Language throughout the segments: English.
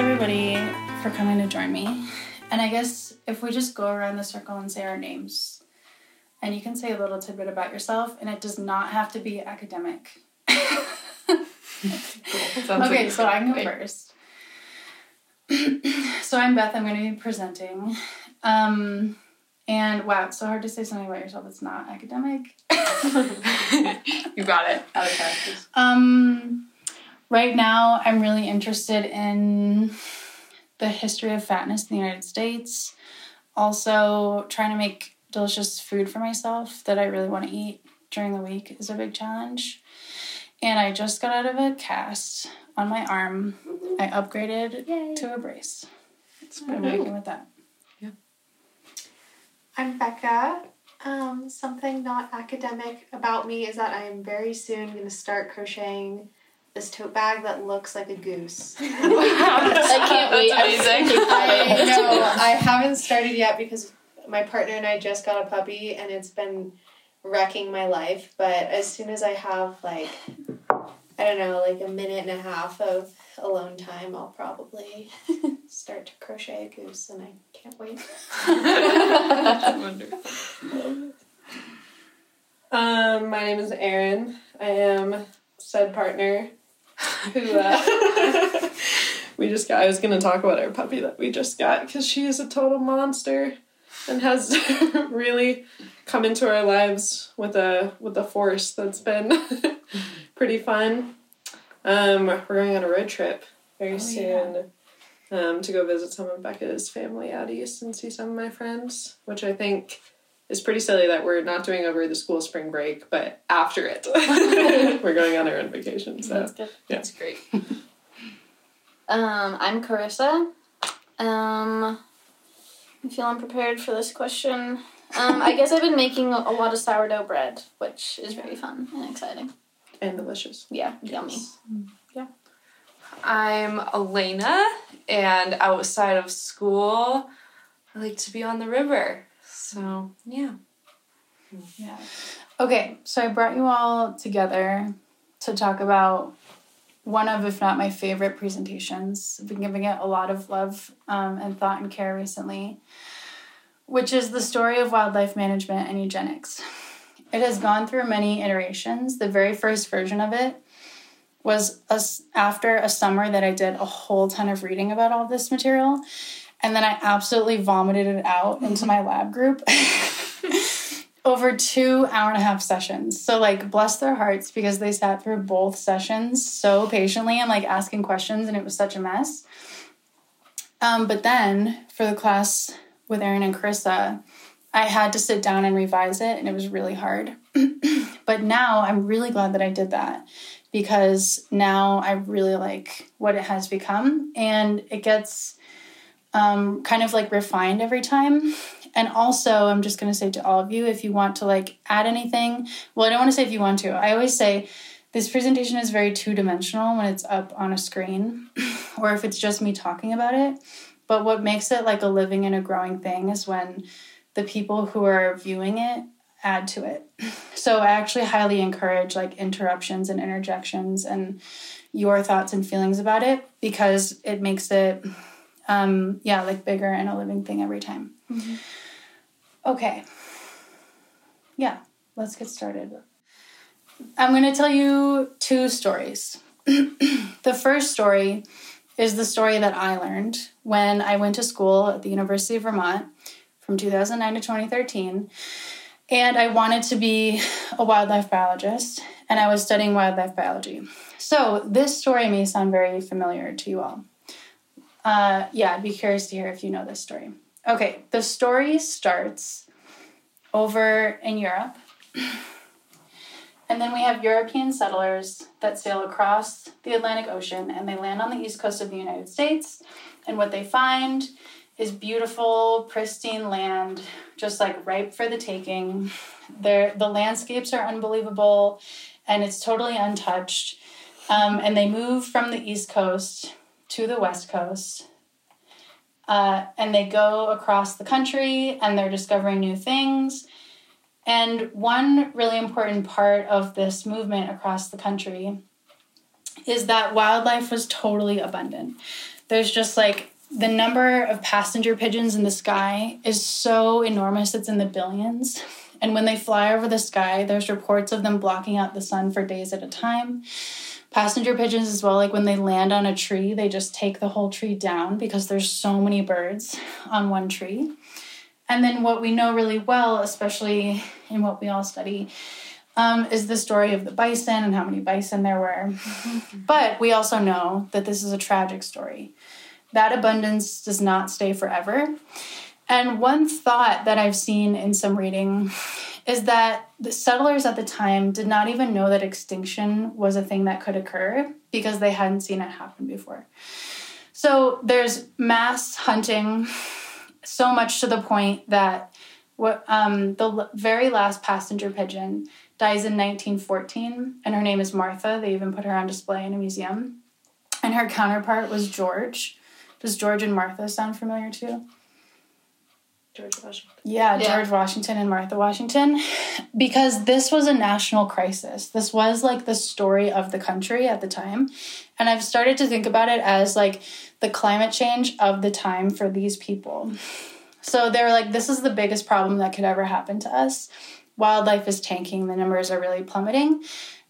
everybody for coming to join me. And I guess if we just go around the circle and say our names, and you can say a little tidbit about yourself, and it does not have to be academic. okay, so I can go first. so I'm Beth. I'm going to be presenting. Um, and wow, it's so hard to say something about yourself that's not academic. you got it. Out of practice. Um, right now, I'm really interested in the history of fatness in the United States. Also, trying to make delicious food for myself that I really want to eat during the week is a big challenge. And I just got out of a cast on my arm. I upgraded Yay. to a brace. So I'm working with that. Yeah. I'm Becca. Um, something not academic about me is that I am very soon going to start crocheting this tote bag that looks like a goose. I can't wait. amazing. I know. I haven't started yet because my partner and I just got a puppy and it's been wrecking my life. But as soon as I have like I don't know, like a minute and a half of alone time, I'll probably start to crochet a goose, and I can't wait. um, my name is Erin. I am said partner who uh, we just got. I was going to talk about our puppy that we just got because she is a total monster and has really come into our lives with a with a force that's been pretty fun. Um, we're going on a road trip very oh, soon yeah. um, to go visit some of Becca's family out east and see some of my friends, which I think is pretty silly that we're not doing over the school spring break, but after it, we're going on our own vacation. So that's good. Yeah. That's great. um, I'm Carissa. Um, I feel unprepared for this question. Um, I guess I've been making a, a lot of sourdough bread, which is very fun and exciting and delicious. Yeah, yes. yummy. Yeah. I'm Elena, and outside of school, I like to be on the river. So, yeah. Yeah. Okay, so I brought you all together to talk about one of, if not my favorite presentations. I've been giving it a lot of love um, and thought and care recently, which is the story of wildlife management and eugenics. It has gone through many iterations. The very first version of it was a, after a summer that I did a whole ton of reading about all this material. And then I absolutely vomited it out into my lab group over two hour and a half sessions. So, like, bless their hearts because they sat through both sessions so patiently and like asking questions, and it was such a mess. Um, but then for the class with Erin and Carissa, I had to sit down and revise it, and it was really hard. but now I'm really glad that I did that because now I really like what it has become, and it gets um, kind of like refined every time. And also, I'm just going to say to all of you if you want to like add anything, well, I don't want to say if you want to. I always say this presentation is very two dimensional when it's up on a screen or if it's just me talking about it. But what makes it like a living and a growing thing is when the people who are viewing it add to it. So I actually highly encourage like interruptions and interjections and your thoughts and feelings about it because it makes it um yeah, like bigger and a living thing every time. Mm-hmm. Okay. Yeah, let's get started. I'm going to tell you two stories. the first story is the story that I learned when I went to school at the University of Vermont from 2009 to 2013. And I wanted to be a wildlife biologist, and I was studying wildlife biology. So, this story may sound very familiar to you all. Uh, yeah, I'd be curious to hear if you know this story. Okay, the story starts over in Europe. And then we have European settlers that sail across the Atlantic Ocean and they land on the east coast of the United States. And what they find is beautiful, pristine land, just like ripe for the taking. There, the landscapes are unbelievable, and it's totally untouched. Um, and they move from the east coast to the west coast, uh, and they go across the country, and they're discovering new things. And one really important part of this movement across the country is that wildlife was totally abundant there's just like the number of passenger pigeons in the sky is so enormous, it's in the billions. And when they fly over the sky, there's reports of them blocking out the sun for days at a time. Passenger pigeons, as well, like when they land on a tree, they just take the whole tree down because there's so many birds on one tree. And then what we know really well, especially in what we all study, um, is the story of the bison and how many bison there were. but we also know that this is a tragic story. That abundance does not stay forever. And one thought that I've seen in some reading is that the settlers at the time did not even know that extinction was a thing that could occur because they hadn't seen it happen before. So there's mass hunting, so much to the point that what um, the very last passenger pigeon dies in 1914, and her name is Martha. They even put her on display in a museum. And her counterpart was George. Does George and Martha sound familiar too? George Washington. Yeah, Yeah. George Washington and Martha Washington. Because this was a national crisis. This was like the story of the country at the time. And I've started to think about it as like the climate change of the time for these people. So they're like, this is the biggest problem that could ever happen to us. Wildlife is tanking, the numbers are really plummeting.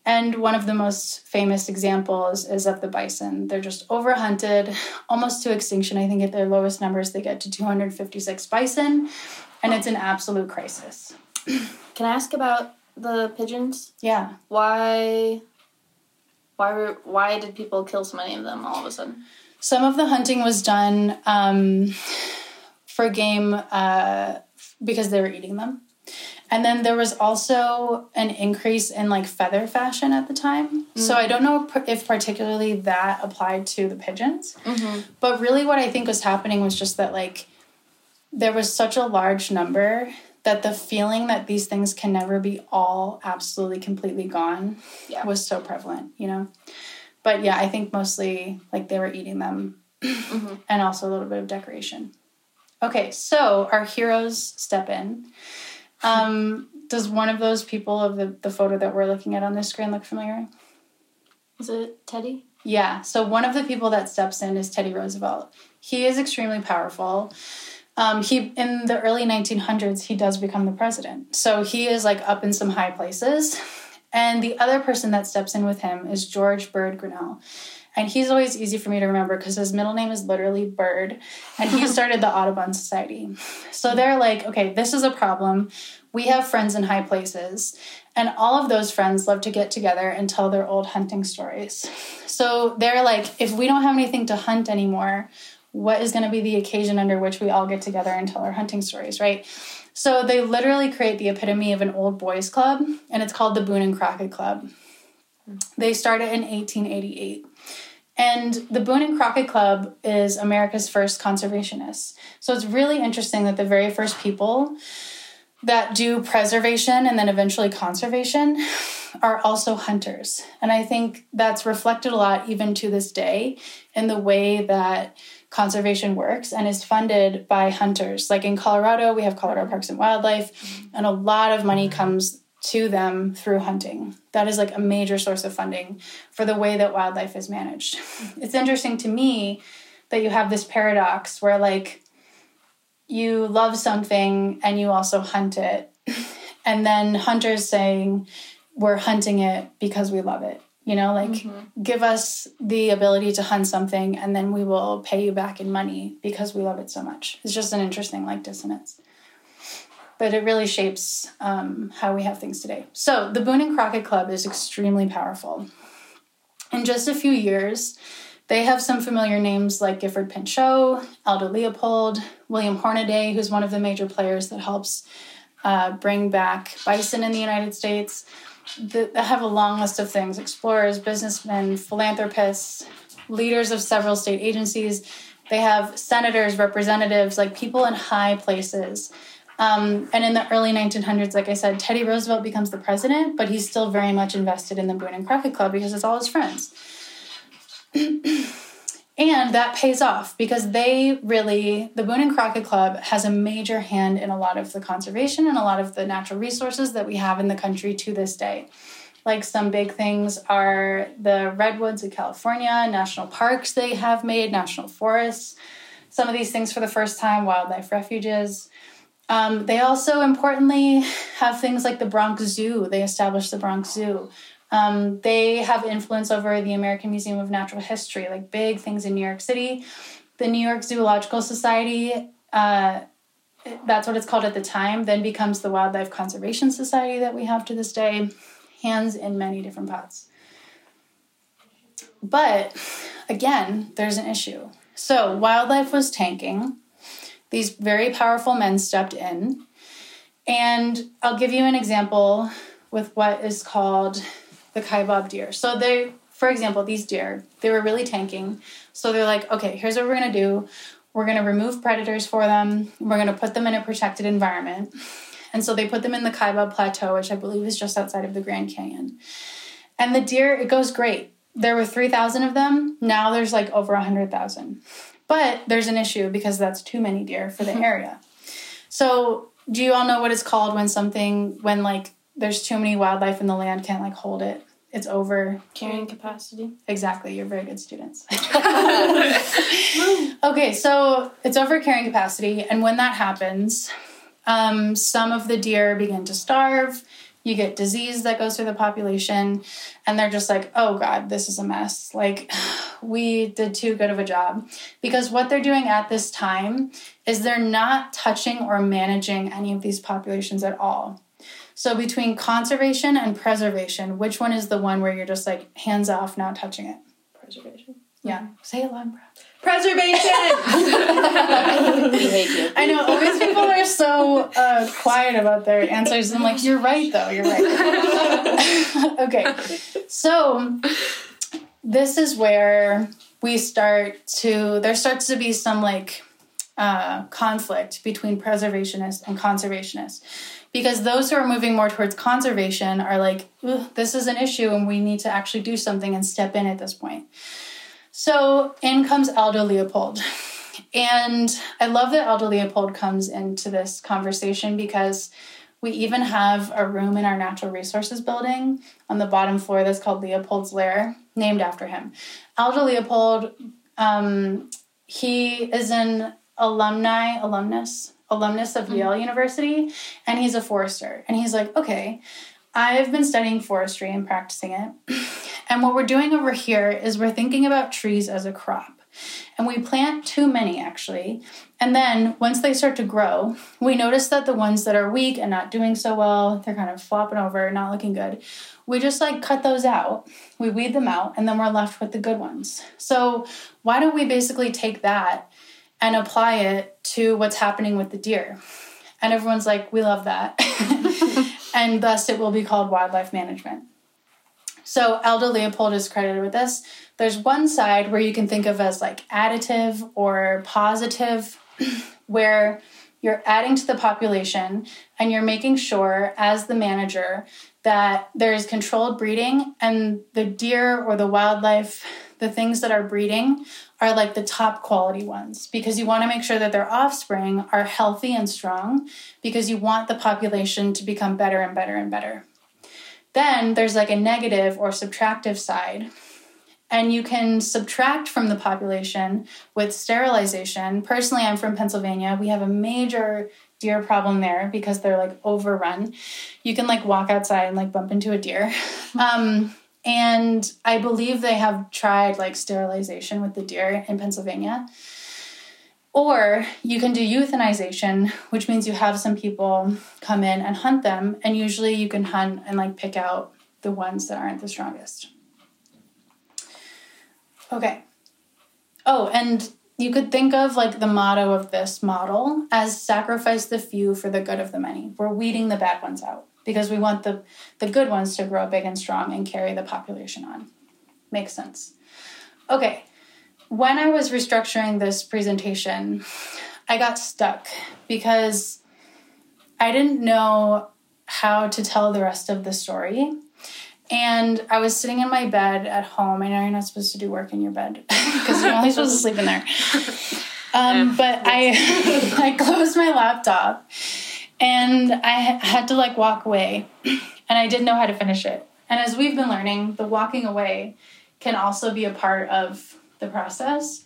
And one of the most famous examples is of the bison. They're just overhunted, almost to extinction. I think at their lowest numbers, they get to 256 bison, and it's an absolute crisis. Can I ask about the pigeons? Yeah. Why? Why were? Why did people kill so many of them all of a sudden? Some of the hunting was done um, for game uh, because they were eating them. And then there was also an increase in like feather fashion at the time. So I don't know if particularly that applied to the pigeons. Mm-hmm. But really, what I think was happening was just that, like, there was such a large number that the feeling that these things can never be all absolutely completely gone Yeah. was so prevalent, you know? But yeah, I think mostly like they were eating them Mhm. and also a little bit of decoration. Okay, so our heroes step in. Um, does one of those people of the, the photo that we're looking at on this screen look familiar? Is it Teddy? Yeah, so one of the people that steps in is Teddy Roosevelt. He is extremely powerful. Um, he in the early 1900s he does become the president, so he is like up in some high places. And the other person that steps in with him is George Bird Grinnell. And he's always easy for me to remember because his middle name is literally Bird. And he started the Audubon Society. So they're like, okay, this is a problem. We have friends in high places. And all of those friends love to get together and tell their old hunting stories. So they're like, if we don't have anything to hunt anymore, what is going to be the occasion under which we all get together and tell our hunting stories, right? So they literally create the epitome of an old boys club, and it's called the Boone and Crockett Club. They started in 1888. And the Boone and Crockett Club is America's first conservationists. So it's really interesting that the very first people that do preservation and then eventually conservation are also hunters. And I think that's reflected a lot even to this day in the way that conservation works and is funded by hunters. Like in Colorado, we have Colorado Parks and Wildlife, mm-hmm. and a lot of money mm-hmm. comes to them through hunting. That is like a major source of funding for the way that wildlife is managed. It's interesting to me that you have this paradox where like you love something and you also hunt it. And then hunters saying we're hunting it because we love it. You know, like mm-hmm. give us the ability to hunt something and then we will pay you back in money because we love it so much. It's just an interesting like dissonance. But it really shapes um, how we have things today. So the Boone and Crockett Club is extremely powerful. In just a few years, they have some familiar names like Gifford Pinchot, Aldo Leopold, William Hornaday, who's one of the major players that helps uh, bring back bison in the United States. The, they have a long list of things explorers, businessmen, philanthropists, leaders of several state agencies. They have senators, representatives, like people in high places. Um, and in the early 1900s, like I said, Teddy Roosevelt becomes the president, but he's still very much invested in the Boone and Crockett Club because it's all his friends. and that pays off because they really, the Boone and Crockett Club has a major hand in a lot of the conservation and a lot of the natural resources that we have in the country to this day. Like some big things are the redwoods of California, national parks they have made, national forests. Some of these things for the first time, wildlife refuges. Um, they also importantly have things like the Bronx Zoo. They established the Bronx Zoo. Um, they have influence over the American Museum of Natural History, like big things in New York City. The New York Zoological Society, uh, that's what it's called at the time, then becomes the Wildlife Conservation Society that we have to this day, hands in many different pots. But again, there's an issue. So, wildlife was tanking. These very powerful men stepped in. And I'll give you an example with what is called the kaibab deer. So they, for example, these deer, they were really tanking. So they're like, okay, here's what we're gonna do. We're gonna remove predators for them. We're gonna put them in a protected environment. And so they put them in the Kaibab Plateau, which I believe is just outside of the Grand Canyon. And the deer, it goes great. There were 3,000 of them. Now there's like over 100,000. But there's an issue because that's too many deer for the area. So, do you all know what it's called when something, when like there's too many wildlife in the land, can't like hold it? It's over. Carrying capacity. Exactly. You're very good students. okay, so it's over carrying capacity. And when that happens, um, some of the deer begin to starve. You get disease that goes through the population, and they're just like, oh God, this is a mess. Like, we did too good of a job. Because what they're doing at this time is they're not touching or managing any of these populations at all. So, between conservation and preservation, which one is the one where you're just like hands off, not touching it? Preservation. Yeah, say it loud and proud. Preservation! We hate you. I know always people are so uh, quiet about their answers. I'm like, you're right though. You're right. okay, so this is where we start to. There starts to be some like uh, conflict between preservationists and conservationists. Because those who are moving more towards conservation are like, this is an issue and we need to actually do something and step in at this point. So in comes Aldo Leopold. And I love that Aldo Leopold comes into this conversation because we even have a room in our natural resources building on the bottom floor that's called Leopold's Lair, named after him. Aldo Leopold, um, he is an alumni, alumnus, alumnus of Yale University, and he's a forester. And he's like, okay, I've been studying forestry and practicing it. And what we're doing over here is we're thinking about trees as a crop. And we plant too many actually. And then once they start to grow, we notice that the ones that are weak and not doing so well, they're kind of flopping over, not looking good. We just like cut those out, we weed them out, and then we're left with the good ones. So, why don't we basically take that and apply it to what's happening with the deer? And everyone's like, we love that. and thus it will be called wildlife management. So Aldo Leopold is credited with this. There's one side where you can think of as like additive or positive, where you're adding to the population and you're making sure as the manager that there is controlled breeding and the deer or the wildlife, the things that are breeding are like the top quality ones because you want to make sure that their offspring are healthy and strong because you want the population to become better and better and better. Then there's like a negative or subtractive side. And you can subtract from the population with sterilization. Personally, I'm from Pennsylvania. We have a major deer problem there because they're like overrun. You can like walk outside and like bump into a deer. Um, and I believe they have tried like sterilization with the deer in Pennsylvania. Or you can do euthanization, which means you have some people come in and hunt them, and usually you can hunt and like pick out the ones that aren't the strongest. Okay. Oh, and you could think of like the motto of this model as sacrifice the few for the good of the many. We're weeding the bad ones out because we want the the good ones to grow big and strong and carry the population on. Makes sense. Okay when I was restructuring this presentation, I got stuck because I didn't know how to tell the rest of the story. And I was sitting in my bed at home. I know you're not supposed to do work in your bed because you're only supposed to sleep in there. Um, but I, I closed my laptop and I had to like walk away and I didn't know how to finish it. And as we've been learning, the walking away can also be a part of the process.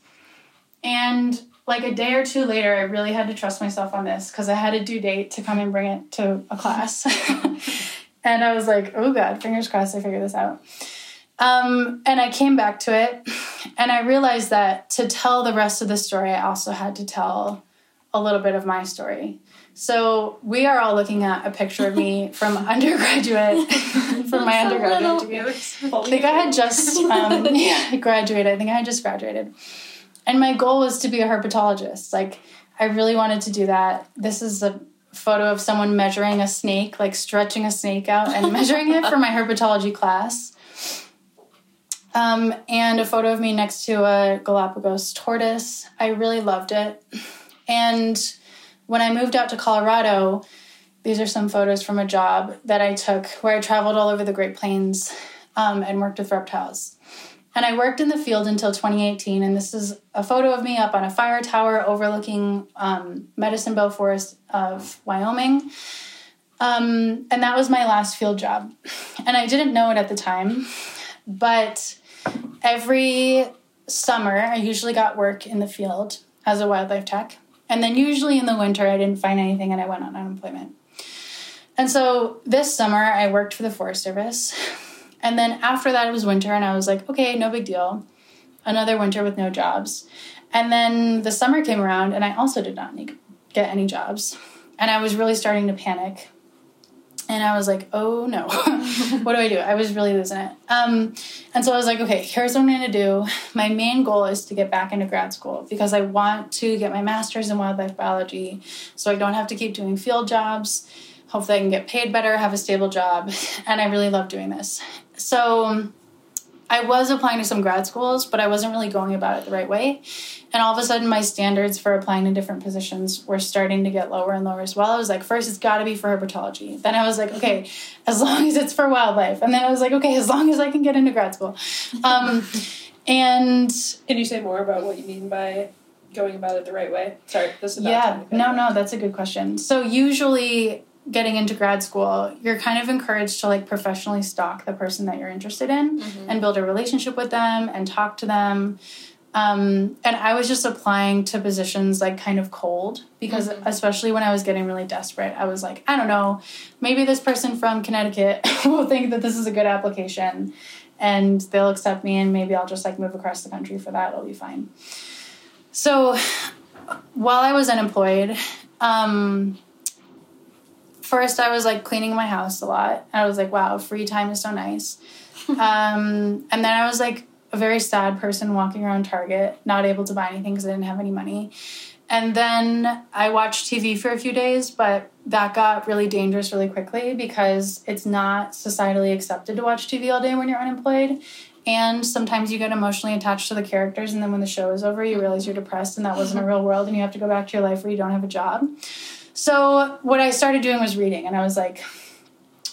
And like a day or two later, I really had to trust myself on this because I had a due date to come and bring it to a class. and I was like, oh God, fingers crossed I figure this out. Um, and I came back to it and I realized that to tell the rest of the story, I also had to tell a little bit of my story. So we are all looking at a picture of me from undergraduate, from my undergraduate degree. I think I had just um, yeah, graduated. I think I had just graduated. And my goal was to be a herpetologist. Like, I really wanted to do that. This is a photo of someone measuring a snake, like stretching a snake out and measuring it for my herpetology class. Um, and a photo of me next to a Galapagos tortoise. I really loved it. And when I moved out to Colorado, these are some photos from a job that I took where I traveled all over the Great Plains um, and worked with reptiles. And I worked in the field until 2018. And this is a photo of me up on a fire tower overlooking um, Medicine Bow Forest of Wyoming. Um, and that was my last field job. And I didn't know it at the time, but every summer I usually got work in the field as a wildlife tech. And then usually in the winter, I didn't find anything and I went on unemployment. And so this summer, I worked for the Forest Service. And then after that, it was winter, and I was like, okay, no big deal. Another winter with no jobs. And then the summer came around, and I also did not get any jobs. And I was really starting to panic. And I was like, oh no, what do I do? I was really losing it. Um, and so I was like, okay, here's what I'm to do. My main goal is to get back into grad school because I want to get my master's in wildlife biology so I don't have to keep doing field jobs. Hopefully, I can get paid better, have a stable job. And I really love doing this. So I was applying to some grad schools, but I wasn't really going about it the right way. And all of a sudden, my standards for applying to different positions were starting to get lower and lower as well. I was like, first, it's got to be for herpetology. Then I was like, okay, as long as it's for wildlife. And then I was like, okay, as long as I can get into grad school. Um, and can you say more about what you mean by going about it the right way? Sorry, this is yeah. No, no, that's a good question. So usually getting into grad school, you're kind of encouraged to like professionally stalk the person that you're interested in mm-hmm. and build a relationship with them and talk to them. Um, and I was just applying to positions like kind of cold because, mm-hmm. especially when I was getting really desperate, I was like, I don't know, maybe this person from Connecticut will think that this is a good application and they'll accept me, and maybe I'll just like move across the country for that. It'll be fine. So while I was unemployed, um, first I was like cleaning my house a lot. I was like, wow, free time is so nice. um, and then I was like a very sad person walking around Target, not able to buy anything because I didn't have any money. And then I watched TV for a few days, but that got really dangerous really quickly because it's not societally accepted to watch TV all day when you're unemployed. And sometimes you get emotionally attached to the characters, and then when the show is over, you realize you're depressed and that wasn't a real world, and you have to go back to your life where you don't have a job. So what I started doing was reading, and I was like,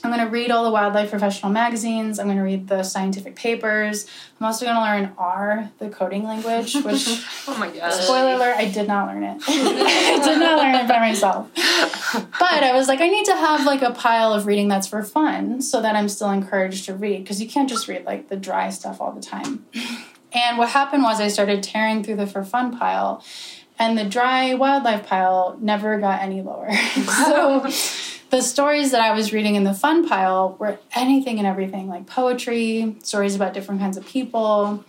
I'm going to read all the wildlife professional magazines. I'm going to read the scientific papers. I'm also going to learn R, the coding language, which, oh my god. Spoiler alert, I did not learn it. I did not learn it by myself. But I was like, I need to have like a pile of reading that's for fun so that I'm still encouraged to read because you can't just read like the dry stuff all the time. And what happened was I started tearing through the for fun pile and the dry wildlife pile never got any lower. so the stories that I was reading in the fun pile were anything and everything, like poetry, stories about different kinds of people.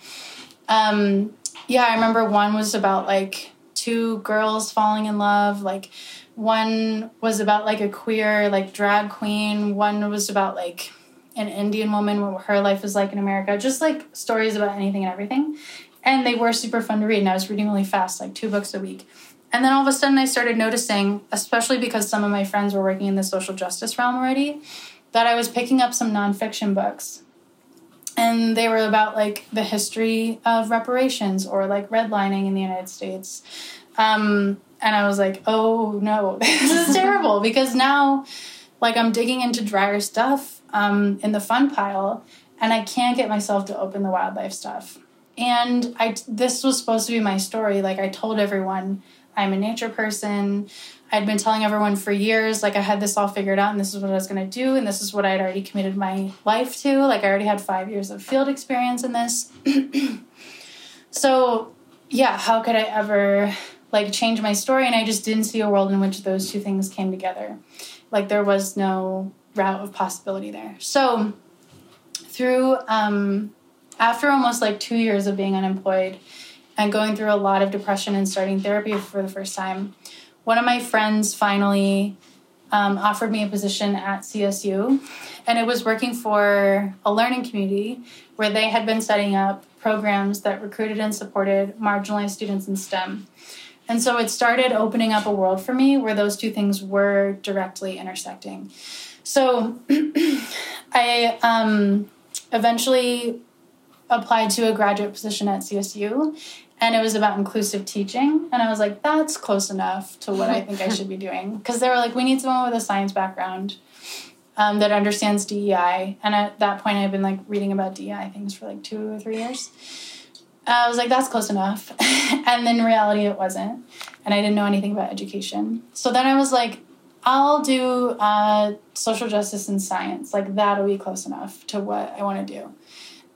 Um, yeah, I remember one was about like two girls falling in love. Like one was about like a queer like drag queen. One was about like an Indian woman, what her life was like in America. Just like stories about anything and everything and they were super fun to read and i was reading really fast like two books a week and then all of a sudden i started noticing especially because some of my friends were working in the social justice realm already that i was picking up some nonfiction books. And they were about like the history of reparations or like redlining in the united states. Um, and i was like oh no this is terrible. Because now like i'm digging into drier stuff um, in the fun pile and i can't get myself to open the wildlife stuff. And I this was supposed to be my story. Like I told everyone, I'm a nature person. I'd been telling everyone for years, like I had this all figured out and this is what I was going to do and this is what I had already committed my life to. Like I already had five years of field experience in this. so, yeah, how could I ever like change my story? And I just didn't see a world in which those two things came together. Like there was no route of possibility there. So, through um, after almost like two years of being unemployed and going through a lot of depression and starting therapy for the first time, one of my friends finally um, offered me a position at CSU, and it was working for a learning community where they had been setting up programs that recruited and supported marginalized students in STEM. And so it started opening up a world for me where those two things were directly intersecting. So I um, eventually applied to a graduate position at CSU and it was about inclusive teaching. And i was like that's close enough to what i think i should be doing. Because they were like we need someone with a science background um, that understands dei and at that point i've been like reading about dei things for like two or three years. I was like that's close enough. And then in reality it wasn't. And i didn't know anything about education. So then i was like i'll do uh, social justice and science. Like that'll be close enough to what i want to do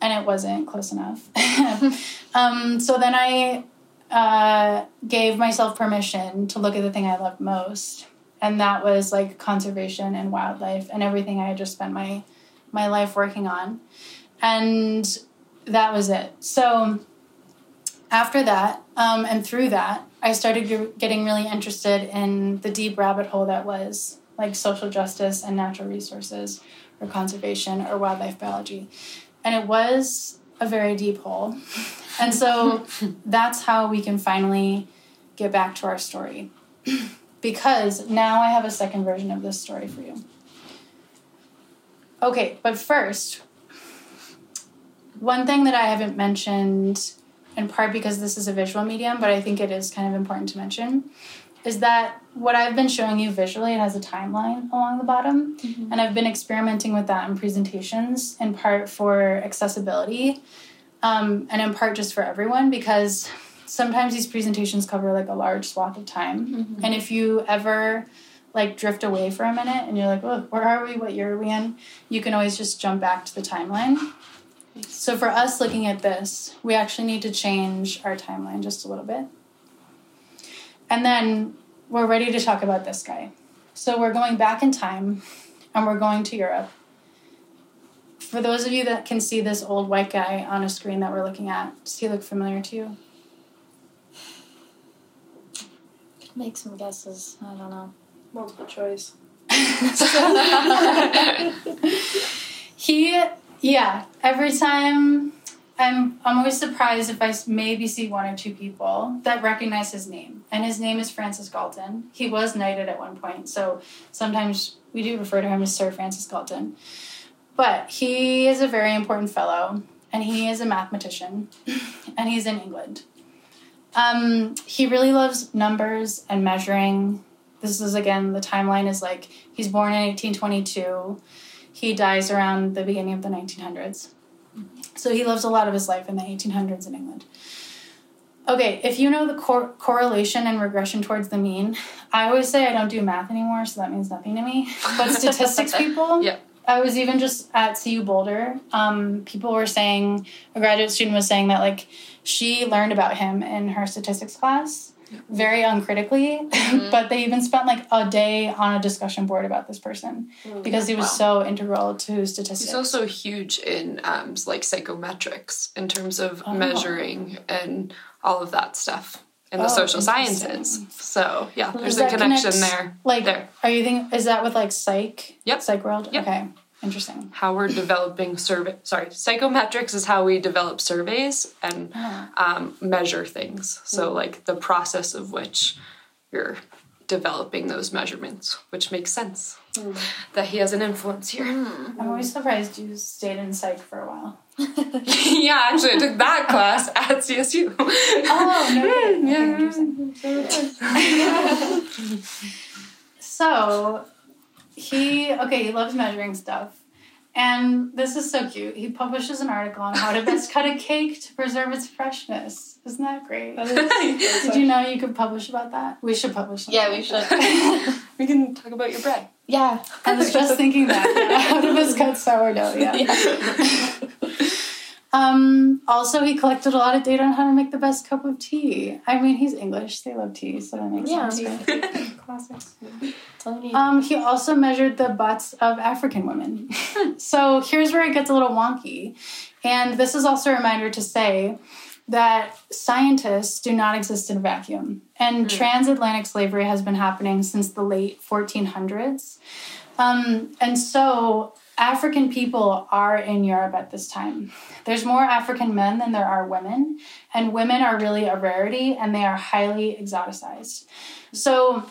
and it wasn't close enough. um, so then I uh, gave myself permission to look at the thing I loved most, and that was like conservation and wildlife and everything I had just spent my my life working on, and that was it. So after that, um, and through that, I started getting really interested in the deep rabbit hole that was like social justice and natural resources, or conservation, or wildlife biology and it was a very deep hole. And so that's how we can finally get back to our story. because now I have a second version of this story for you. Okay, but first, one thing that I haven't mentioned, in part because this is a visual medium, but I think it is kind of important to mention, is that what I've been showing you visually, it has a timeline along the bottom. Mm-hmm. And I've been experimenting with that in presentations, in part for accessibility, um, and in part just for everyone, because sometimes these presentations cover like a large swath of time. Mm-hmm. And if you ever like drift away for a minute and you're like, oh, where are we? What year are we in? You can always just jump back to the timeline. So for us looking at this, we actually need to change our timeline just a little bit. And then we're ready to talk about this guy. So we're going back in time and we're going to Europe. For those of you that can see this old white guy on a screen that we're looking at, does he look familiar to you? Make some guesses. I don't know. Multiple choice. he, yeah, every time I'm I'm always surprised if I maybe see one or two people that recognize his name, and his name is Francis Galton. He was knighted at one point, so sometimes we do refer to him as Sir Francis Galton. But he is a very important fellow, and he is a mathematician, and he's in England. Um, he really loves numbers and measuring. This is again the timeline is like he's born in 1822. He dies around the beginning of the 1900s. So he lives a lot of his life in the 1800s in England. Okay, if you know the cor- correlation and regression towards the mean, I always say I don't do math anymore, so that means nothing to me. But statistics people, yeah. I was even just at CU Boulder. Um, people were saying, a graduate student was saying that like she learned about him in her statistics class, very uncritically, mm-hmm. but they even spent like a day on a discussion board about this person mm, because he was wow. so integral to statistics. He's also huge in um, like psychometrics in terms of oh. measuring and all of that stuff in the oh, social sciences. So yeah, there's a connection connect, there. Like, there. are you think is that with like psych? Yep. Psych world. Yep. Okay. Interesting. How we're developing survey. Sorry, psychometrics is how we develop surveys and oh. um, measure things. So, mm. like the process of which you're developing those measurements, which makes sense mm. that he has an influence here. Mm. I'm always surprised you stayed in psych for a while. yeah, actually, I took that class at CSU. oh, no, yeah. So he okay he loves measuring stuff And this is so cute. He publishes an article on how to best cut a cake to preserve its freshness. Isn't that great? That is- Did you know you could publish about that? We should publish. Yeah, we should. We can talk about your bread. yeah. I was just thinking that. Yeah, how to best cut sourdough. Yeah. Um, also, he collected a lot of data on how to make the best cup of tea. I mean, he's English; they love tea, so that makes Yeah. sense. Right? Classics. That's all you need. Um, he also measured the butts of African women. so here's where it gets a little wonky. And this is also a reminder to say that scientists do not exist in a vacuum. And transatlantic slavery has been happening since the late 1400s. Um, and so African people are in Europe at this time. There's more African men than there are women, and women are really a rarity and they are highly exoticized. So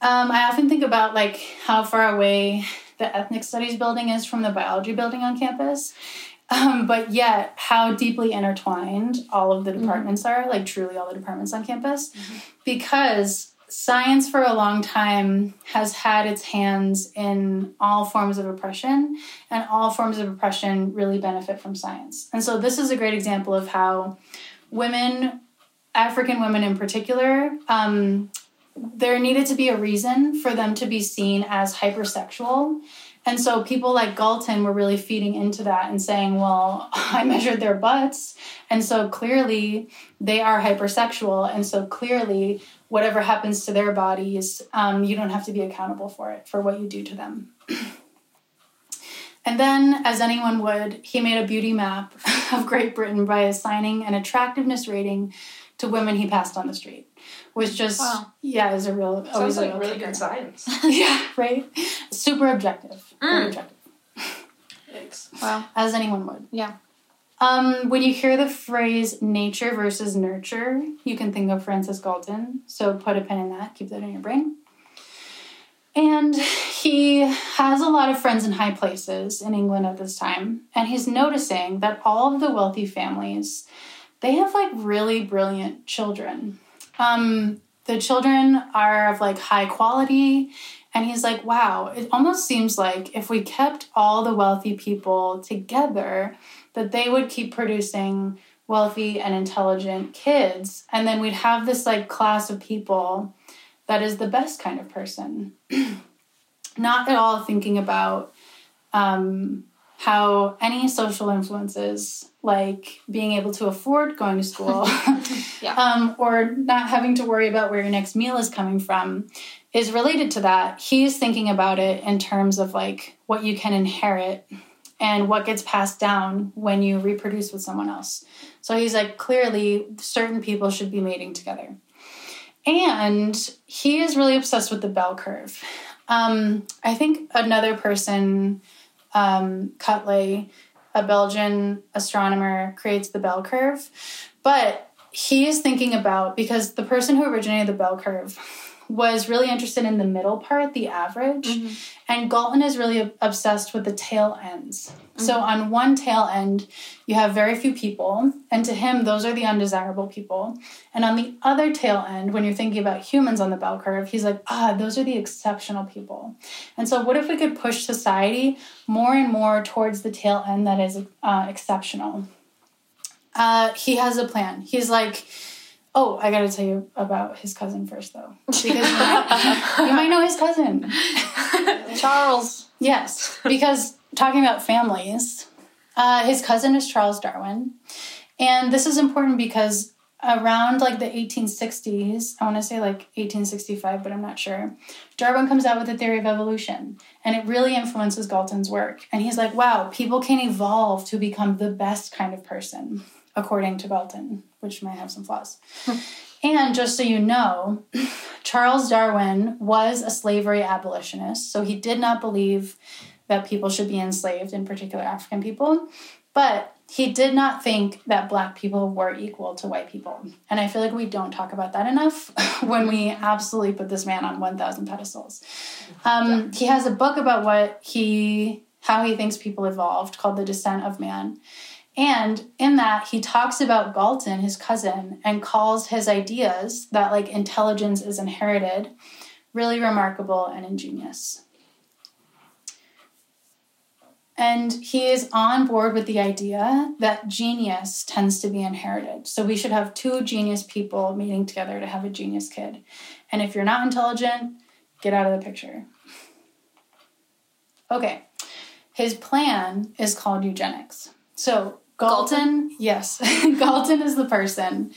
um, I often think about like how far away the ethnic studies building is from the biology building on campus. Um, but yet, how deeply intertwined all of the departments are, like truly all the departments on campus, because science for a long time has had its hands in all forms of oppression, and all forms of oppression really benefit from science. And so, this is a great example of how women, African women in particular, um, there needed to be a reason for them to be seen as hypersexual. And so people like Galton were really feeding into that and saying, well, I measured their butts. And so clearly they are hypersexual. And so clearly whatever happens to their bodies, um, you don't have to be accountable for it, for what you do to them. And then, as anyone would, he made a beauty map of Great Britain by assigning an attractiveness rating to women he passed on the street. Was just Wow. yeah, is a real always Sounds a like real really good science. yeah, right. Super objective. Very Mm. objective. Yikes. Wow. As anyone would. Yeah. Um, when you hear the phrase nature versus nurture, you can think of Francis Galton. So put a pin in that, keep that in your brain. And he has a lot of friends in high places in England at this time, and he's noticing that all of the wealthy families, they have like really brilliant children. Um, the children are of like high quality, and he's like, wow, it almost seems like if we kept all the wealthy people together, that they would keep producing wealthy and intelligent kids, and then we'd have this like class of people that is the best kind of person. Not at all thinking about um, how any social influences, like being able to afford going to school, Yeah. um, or not having to worry about where your next meal is coming from, is related to that. He's thinking about it in terms of like what you can inherit and what gets passed down when you reproduce with someone else. So he's like, clearly, certain people should be mating together. And he is really obsessed with the bell curve. Um, I think another person, um, Quetelet, a Belgian astronomer, creates the bell curve. But he is thinking about because the person who originated the bell curve was really interested in the middle part, the average, and Galton is really obsessed with the tail ends. So on one tail end, you have very few people, and to him, those are the undesirable people. And on the other tail end, when you're thinking about humans on the bell curve, he's like, ah, those are the exceptional people. And so, what if we could push society more and more towards the tail end that is uh, exceptional? Uh, he has a plan. He's like, oh, I got to tell you about his cousin first, though, because you might, you might know his cousin. Charles. Yes, because talking about families, uh, his cousin is Charles Darwin, and this is important because around like the 1860s, I want to say like 1865, but I'm not sure. Darwin comes out with the theory of evolution, and it really influences Galton's work. And he's like, "Wow, people can evolve to become the best kind of person." According to Galton, which might have some flaws. And just so you know, Charles Darwin was a slavery abolitionist, so he did not believe that people should be enslaved, in particular African people, but he did not think that black people were equal to white people. And I feel like we don't talk about that enough when we absolutely put this man on 1,000 pedestals. Um, He has a book about what he, how he thinks people evolved called The Descent of Man. And in that, he talks about Galton, his cousin, and calls his ideas that like intelligence is inherited really remarkable and ingenious. And he is on board with the idea that genius tends to be inherited. So we should have two genius people meeting together to have a genius kid. And if you're not intelligent, get out of the picture. Okay. His plan is called eugenics. So Galton, yes, Galton is the person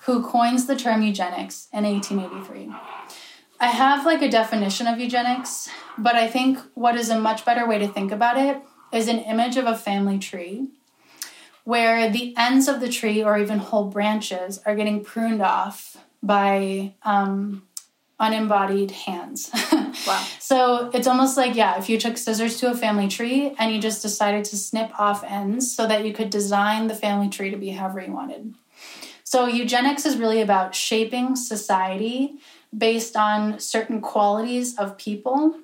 who coins the term eugenics in 1883. I have like a definition of eugenics, but I think what is a much better way to think about it is an image of a family tree where the ends of the tree or even whole branches are getting pruned off by um, unembodied hands. Wow. so it's almost like, yeah, if you took scissors to a family tree and you just decided to snip off ends so that you could design the family tree to be however you wanted. So eugenics is really about shaping society based on certain qualities of people,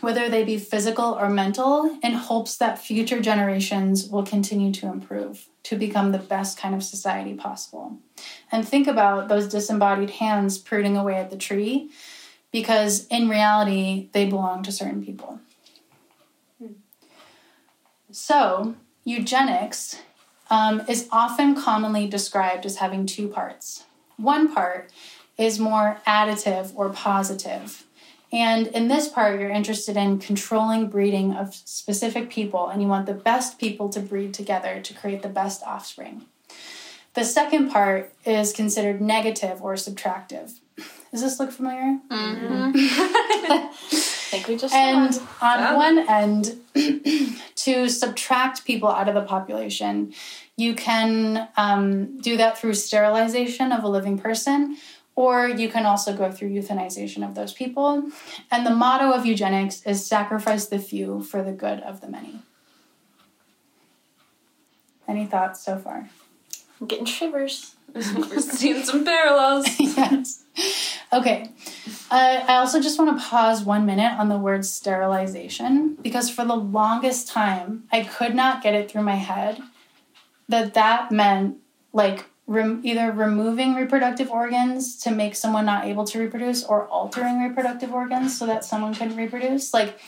whether they be physical or mental, in hopes that future generations will continue to improve to become the best kind of society possible. And think about those disembodied hands pruning away at the tree because in reality, they belong to certain people. So, eugenics um, is often commonly described as having two parts. One part is more additive or positive. And in this part, you're interested in controlling breeding of specific people, and you want the best people to breed together to create the best offspring. The second part is considered negative or subtractive. Does this look familiar? Mm-hmm. I think we just And on Yeah. one end, to subtract people out of the population, you can um, do that through sterilization of a living person, or you can also go through euthanization of those people. And the motto of eugenics is sacrifice the few for the good of the many. Any thoughts so far? I'm getting shivers. We're seeing some parallels. yes. Okay. Uh, I also just want to pause one minute on the word sterilization because for the longest time, I could not get it through my head that that meant like rem- either removing reproductive organs to make someone not able to reproduce or altering reproductive organs so that someone couldn't reproduce. Like,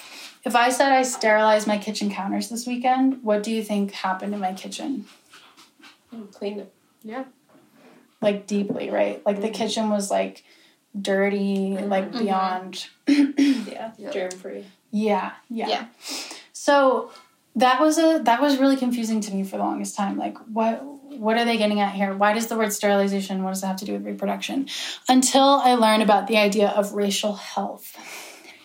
if I said I sterilized my kitchen counters this weekend, what do you think happened in my kitchen? Cleaned it. Like deeply, right? Like the mm-hmm. kitchen was like dirty, mm-hmm. like mm-hmm. beyond. Yeah. Yeah. Germ free. Yeah, yeah, Yeah. So that was a that was really confusing to me for the longest time. Like what what are they getting at here? Why does the word sterilization what does it have to do with reproduction? Until I learned about the idea of racial health.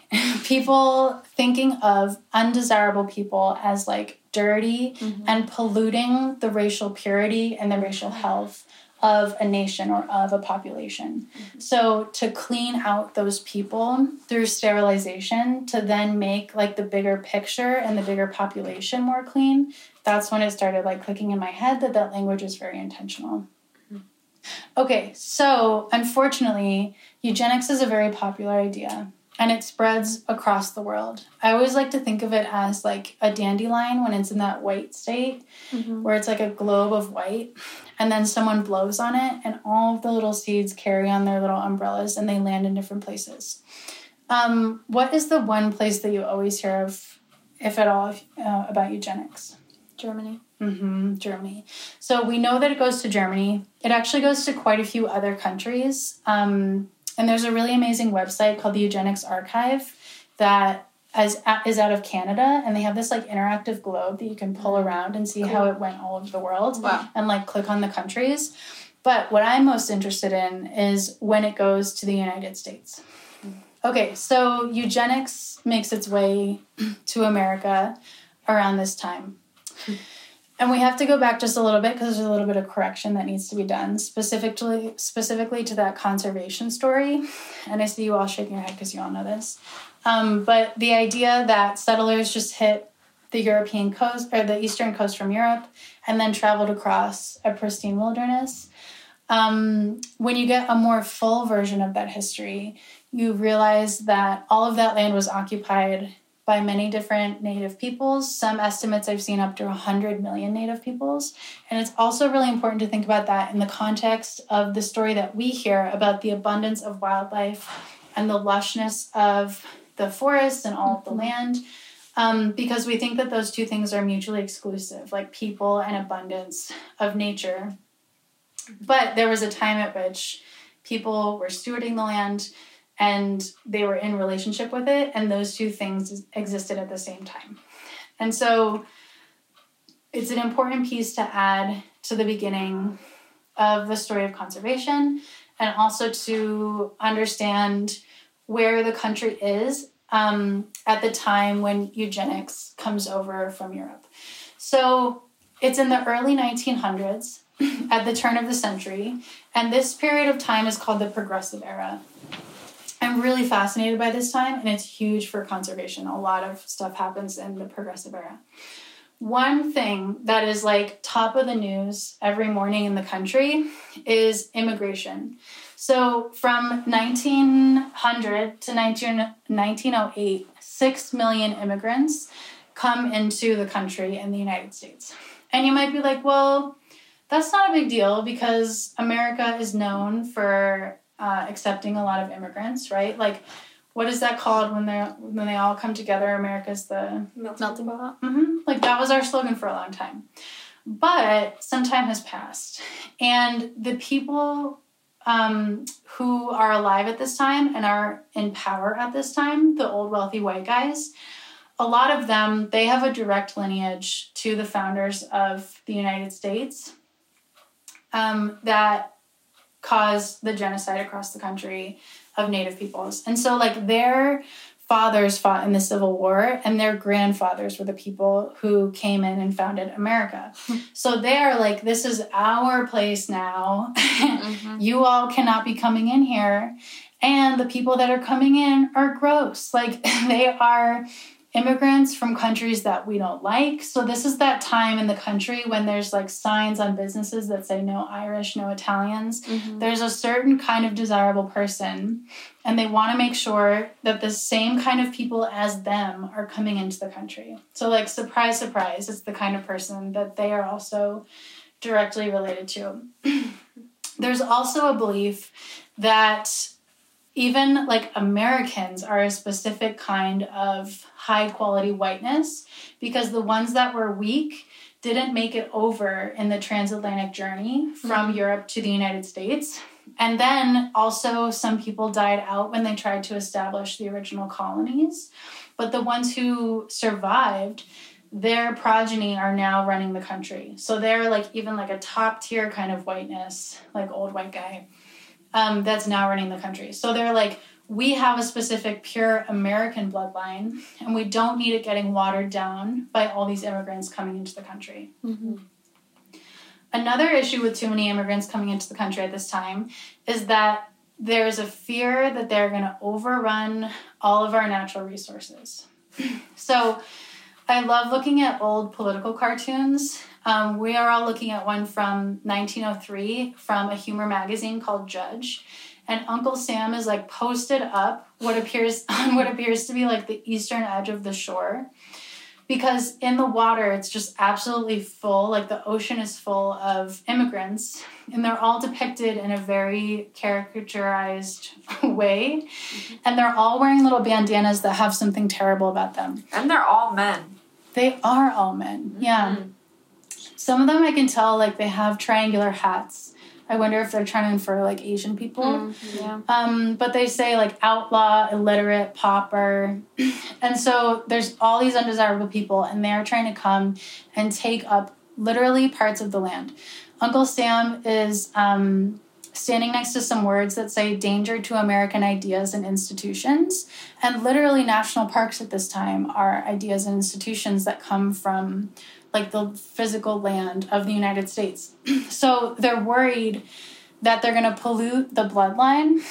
people thinking of undesirable people as like dirty and polluting the racial purity and the racial health of a nation or of a population. Mm-hmm. So to clean out those people through sterilization to then make like the bigger picture and the bigger population more clean, that's when it started like clicking in my head that that language is very intentional. Mm-hmm. Okay, so unfortunately, eugenics is a very popular idea and it spreads across the world. I always like to think of it as like a dandelion when it's in that white state, where it's like a globe of white, and then someone blows on it, and all of the little seeds carry on their little umbrellas and they land in different places. Um, what is the one place that you always hear of, if at all, uh, about eugenics? Germany. hmm Germany. So we know that it goes to Germany. It actually goes to quite a few other countries. Um, and there's a really amazing website called the Eugenics Archive that is, is out of Canada. And they have this like interactive globe that you can pull mm-hmm. around and see how it went all over the world Wow. and like click on the countries. But what I'm most interested in is when it goes to the United States. Okay, so eugenics makes its way to America around this time. And we have to go back just a little bit because there's a little bit of correction that needs to be done, specifically specifically to that conservation story. And I see you all shaking your head because you all know this. Um, but the idea that settlers just hit the European coast or the eastern coast from Europe and then traveled across a pristine wilderness. Um, when you get a more full version of that history, you realize that all of that land was occupied by many different native peoples. Some estimates I've seen up to 100 million native peoples. And it's also really important to think about that in the context of the story that we hear about the abundance of wildlife and the lushness of the forest and all of the land. um, because we think that those two things are mutually exclusive, like people and abundance of nature. But there was a time at which people were stewarding the land and they were in relationship with it, and those two things existed at the same time. And so it's an important piece to add to the beginning of the story of conservation and also to understand where the country is um, at the time when eugenics comes over from Europe. So it's in the early 1900s, at the turn of the century, and this period of time is called the Progressive Era. I'm really fascinated by this time, and it's huge for conservation. A lot of stuff happens in the Progressive Era. One thing that is like top of the news every morning in the country is immigration. So from 1900 to 19, 1908, 6 million immigrants come into the country in the United States. And you might be like, well, that's not a big deal because America is known for uh, accepting a lot of immigrants, right? Like, what is that called when they when they all come together? America's the Melting pot. hmm Like that was our slogan for a long time. But some time has passed, and the people um, who are alive at this time and are in power at this time, the old wealthy white guys, a lot of them they have a direct lineage to the founders of the United States um, that caused the genocide across the country of Native peoples. And so, like, their fathers fought in the Civil War, and their grandfathers were the people who came in and founded America. so they're like, this is our place now. Mm-hmm. you all cannot be coming in here. And the people that are coming in are gross. Like, they are immigrants from countries that we don't like. So this is that time in the country when there's like signs on businesses that say no Irish, no Italians. Mm-hmm. There's a certain kind of desirable person and they want to make sure that the same kind of people as them are coming into the country. So like surprise surprise, it's the kind of person that they are also directly related to. there's also a belief that even like Americans are a specific kind of high quality whiteness because the ones that were weak didn't make it over in the transatlantic journey from mm-hmm. Europe to the United States. And then also, some people died out when they tried to establish the original colonies. But the ones who survived, their progeny are now running the country. So they're like even like a top tier kind of whiteness, like old white guy um, that's now running the country. So they're like, we have a specific pure American bloodline, and we don't need it getting watered down by all these immigrants coming into the country. Mhm. Another issue with too many immigrants coming into the country at this time is that there's a fear that they're going to overrun all of our natural resources. so I love looking at old political cartoons. Um, we are all looking at one from 1903 from a humor magazine called Judge. And Uncle Sam is like posted up what appears on what appears to be like the eastern edge of the shore. Because in the water, it's just absolutely full. Like the ocean is full of immigrants, and they're all depicted in a very caricaturized way. And they're all wearing little bandanas that have something terrible about them. And they're all men. They are all men. Yeah. Some of them I can tell like they have triangular hats. I wonder if they're trying to infer like Asian people. Mm, yeah. Um, but they say like outlaw, illiterate, pauper. and so there's all these undesirable people and they're trying to come and take up literally parts of the land. Uncle Sam is um, standing next to some words that say danger to American ideas and institutions. And literally, national parks at this time are ideas and institutions that come from like the physical land of the United States. so they're worried that they're going to pollute the bloodline,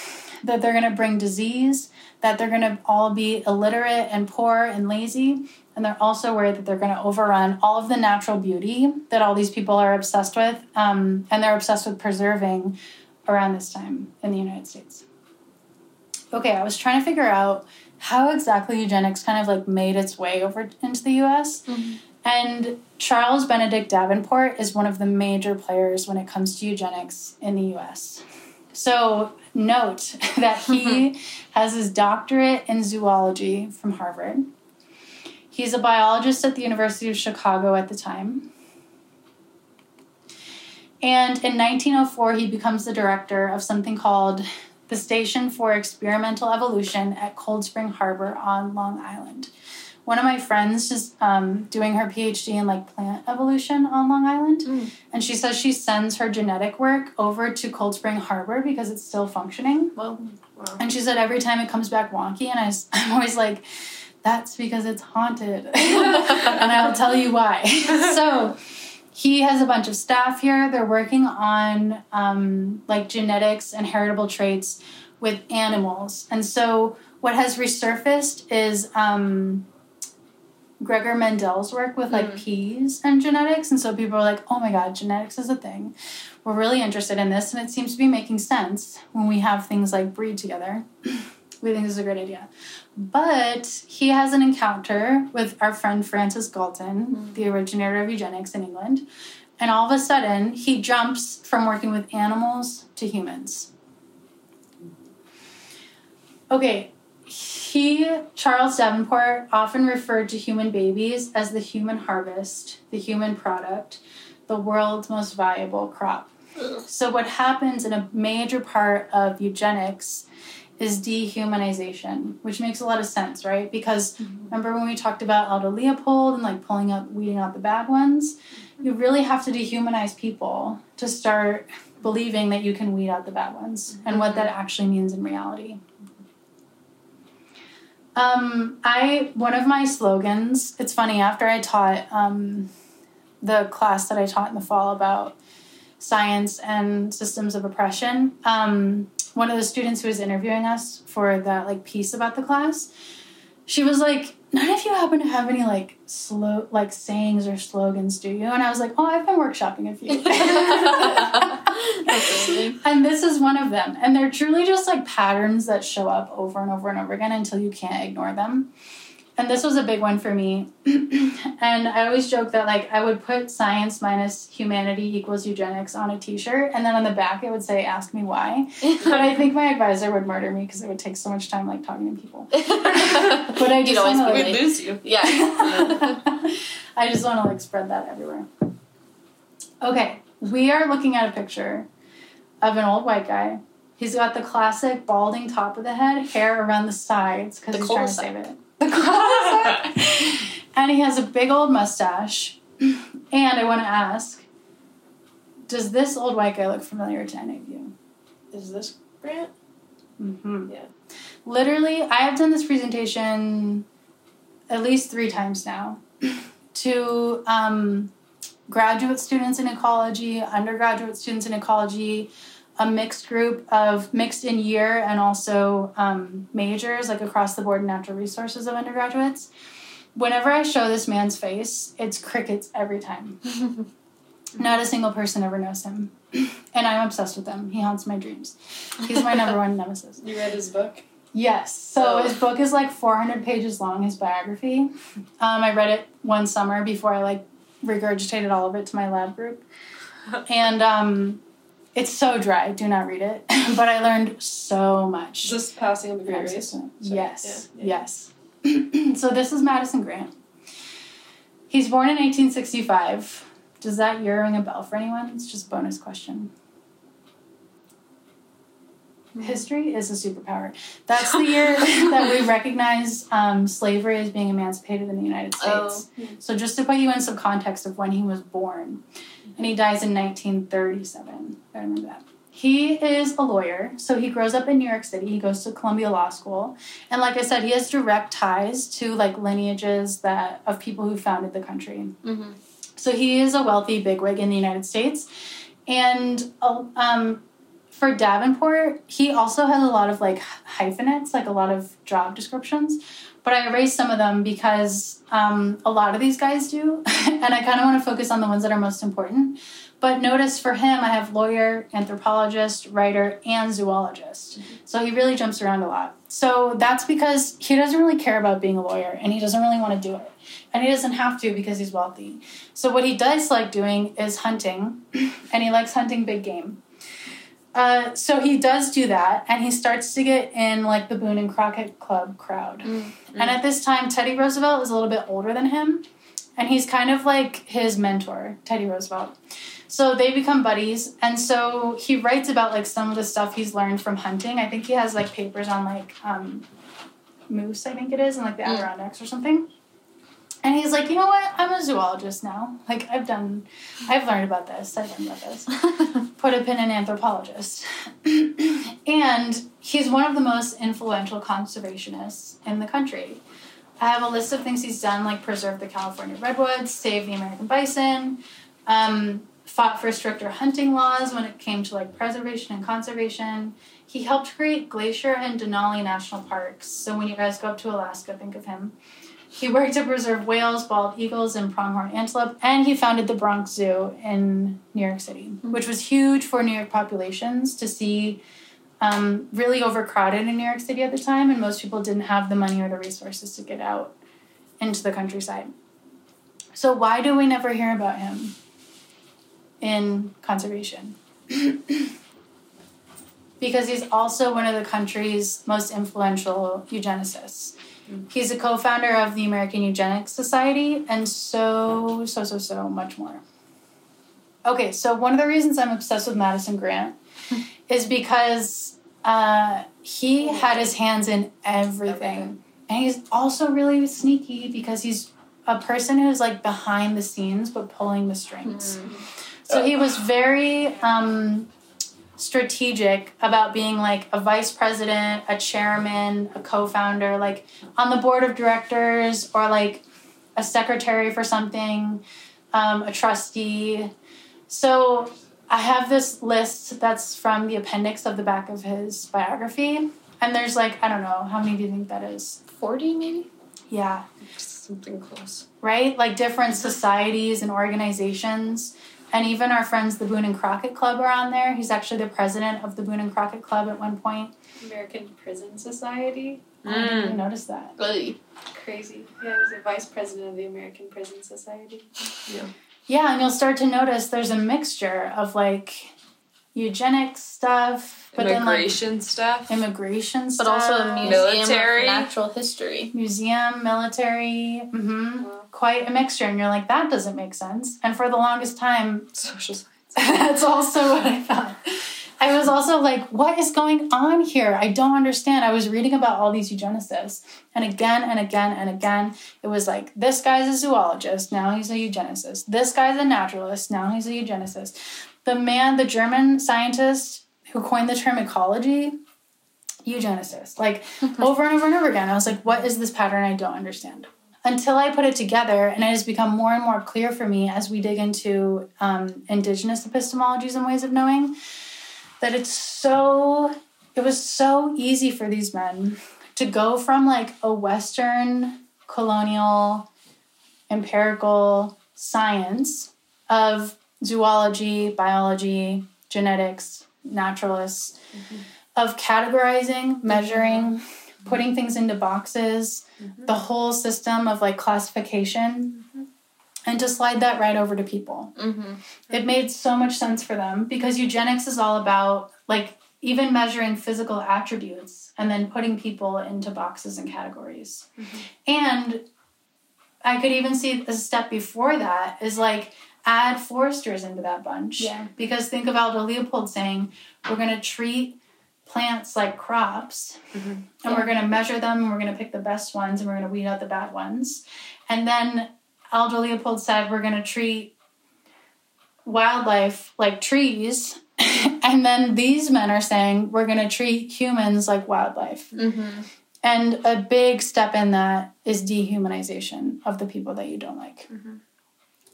that they're going to bring disease, that they're going to all be illiterate and poor and lazy. And they're also worried that they're going to overrun all of the natural beauty that all these people are obsessed with, um, and they're obsessed with preserving around this time in the United States. Okay, I was trying to figure out how exactly eugenics kind of like made its way over into the US. And Charles Benedict Davenport is one of the major players when it comes to eugenics in the US. So, note that he has his doctorate in zoology from Harvard. He's a biologist at the University of Chicago at the time. And in 1904, he becomes the director of something called the Station for Experimental Evolution at Cold Spring Harbor on Long Island. One of my friends is um, doing her PhD in like plant evolution on Long Island, Mm. and she says she sends her genetic work over to Cold Spring Harbor because it's still functioning. Well, Wow. And she said every time it comes back wonky, and I, am always like, that's because it's haunted. and I'll tell you why. so he has a bunch of staff here. They're working on um, like genetics and heritable traits with animals. And so what has resurfaced is um, Gregor Mendel's work with like mm. peas and genetics. And so people are like, oh my God, genetics is a thing. We're really interested in this. And it seems to be making sense when we have things like breed together. we think this is a great idea. But he has an encounter with our friend Francis Galton, mm. the originator of eugenics in England. And all of a sudden, he jumps from working with animals to humans. Okay, he, Charles Davenport, often referred to human babies as the human harvest, the human product, the world's most valuable crop. So, what happens in a major part of eugenics is dehumanization, which makes a lot of sense, right? Because mm-hmm. remember when we talked about Aldo Leopold and like pulling out, weeding out the bad ones? Mm-hmm. You really have to dehumanize people to start believing that you can weed out the bad ones and what mm-hmm. that actually means in reality. Um, I one of my slogans. It's funny after I taught um, the class that I taught in the fall about science and systems of oppression. Um, one of the students who was interviewing us for that like piece about the class, she was like, "None of you happen to have any like slow like sayings or slogans, do you?" And I was like, "Oh, I've been workshopping a few." And this is one of them. And they're truly just like patterns that show up over and over and over again until you can't ignore them. And this was a big one for me. and I always joke that like I would put science minus humanity equals eugenics on a t-shirt and then on the back it would say ask me why. But I think my advisor would murder me because it would take so much time like talking to people. But I just always to like, lose you. Yeah. I just want to like spread that everywhere. Okay, we are looking at a picture of an old white guy. He's got the classic balding top of the head, hair around the sides because The he's trying to save it. The and he has a big old mustache. And I want to ask, does this old white guy look familiar to any of you? Is this Grant? Mm-hmm. Yeah. Literally, I have done this presentation at least three times now to um, graduate students in ecology, undergraduate students in ecology, a mixed group of mixed in year and also um, majors, like across the board natural resources of undergraduates. Whenever I show this man's face, it's crickets every time. Not a single person ever knows him. And I'm obsessed with him. He haunts my dreams. He's my number one nemesis. You read his book? Yes. So Oh. his book is like 400 pages long, his biography. Um, I read it one summer before I like regurgitated all of it to my lab group. And um, it's so dry. Do not read it. but I learned so much. This passing of the from Great his Race? system. Sorry. Yes. Yeah, yeah. Yes. so this is Madison Grant. He's born in 1865. Does that year ring a bell for anyone? It's just a bonus question. History is a superpower. That's the year that we recognize um, slavery as being emancipated in the United States. Oh. So just to put you in some context of when he was born, and he dies in 1937. I remember that. He is a lawyer, so he grows up in New York City. He goes to Columbia Law School, and like I said, he has direct ties to like lineages that of people who founded the country. Mhm. So he is a wealthy bigwig in the United States, and uh, um, for Davenport, he also has a lot of like hyphenates, like a lot of job descriptions. But I erased some of them because um, a lot of these guys do, and I kind of want to focus on the ones that are most important. But notice for him, I have lawyer, anthropologist, writer, and zoologist. So he really jumps around a lot. So that's because he doesn't really care about being a lawyer and he doesn't really want to do it. And he doesn't have to because he's wealthy. So what he does like doing is hunting, and he likes hunting big game. Uh, so he does do that, and he starts to get in like the Boone and Crockett Club crowd. And at this time, Teddy Roosevelt is a little bit older than him, and he's kind of like his mentor, Teddy Roosevelt. So they become buddies, and so he writes about like some of the stuff he's learned from hunting. I think he has like papers on like um, moose, I think it is, and like the Mm. Adirondacks or something. And he's like, you know what? I'm a zoologist now. Like I've done, I've learned about this. I've learned about this. Put a pin in anthropologist. and he's one of the most influential conservationists in the country. I have a list of things he's done, like preserve the California redwoods, save the American bison, um, fought for stricter hunting laws when it came to like preservation and conservation. He helped create Glacier and Denali National Parks. So when you guys go up to Alaska, think of him. He worked to preserve whales, bald eagles, and pronghorn antelope, and he founded the Bronx Zoo in New York City, which was huge for New York populations to see um, really overcrowded in New York City at the time, and most people didn't have the money or the resources to get out into the countryside. So, why do we never hear about him in conservation? because he's also one of the country's most influential eugenicists. He's a co founder of the American Eugenics Society and so, so, so, so much more. Okay, so one of the reasons I'm obsessed with Madison Grant is because uh, he had his hands in everything. Everything. And he's also really sneaky because he's a person who's like behind the scenes but pulling the strings. So he was very um, strategic about being like a vice president, a chairman, a co founder, like on the board of directors or like a secretary for something, um, a trustee. So I have this list that's from the appendix of the back of his biography. And there's like, I don't know, how many do you think that is? 40 maybe? Yeah, Something close. right? Like different societies and organizations. And even our friends, the Boone and Crockett Club, are on there. He's actually the president of the Boone and Crockett Club at one point. American Prison Society. I didn't even notice that. Really? Crazy. Yeah, I was the vice president of the American Prison Society. Yeah, Yeah, and you'll start to notice there's a mixture of like eugenics stuff, but Immigration stuff. then like immigration stuff, But also a museum Military. of natural history. museum, military, hmm quite a mixture. And you're like, that doesn't make sense. And for the longest time, Social science. That's also what I thought. I was also like, what is going on here? I don't understand. I was reading about all these eugenicists, and again and again and again, it was like, this guy's a zoologist, now he's a eugenicist. This guy's a naturalist, now he's a eugenicist. The man, the German scientist who coined the term ecology, eugenicist. Like over and over and over again. I was like, what is this pattern I don't understand? Until I put it together, and it has become more and more clear for me as we dig into um, indigenous epistemologies and ways of knowing that it's so, it was so easy for these men to go from like a Western colonial empirical science of zoology, biology, genetics, naturalists, of categorizing, measuring, putting things into boxes, the mm-hmm. whole system of like classification, mm-hmm. and to slide that right over to people. Mm-hmm. It made so much sense for them because eugenics is all about like even measuring physical attributes and then putting people into boxes and categories. Mm-hmm. And I could even see a step before that is like add foresters into that bunch. Yeah. Because think of Aldo Leopold saying, we're going to treat plants like crops and we're going to measure them and we're going to pick the best ones and we're going to weed out the bad ones. And then Aldo Leopold said, we're going to treat wildlife like trees. and then these men are saying, we're going to treat humans like wildlife. Mm-hmm. And a big step in that is dehumanization of the people that you don't like.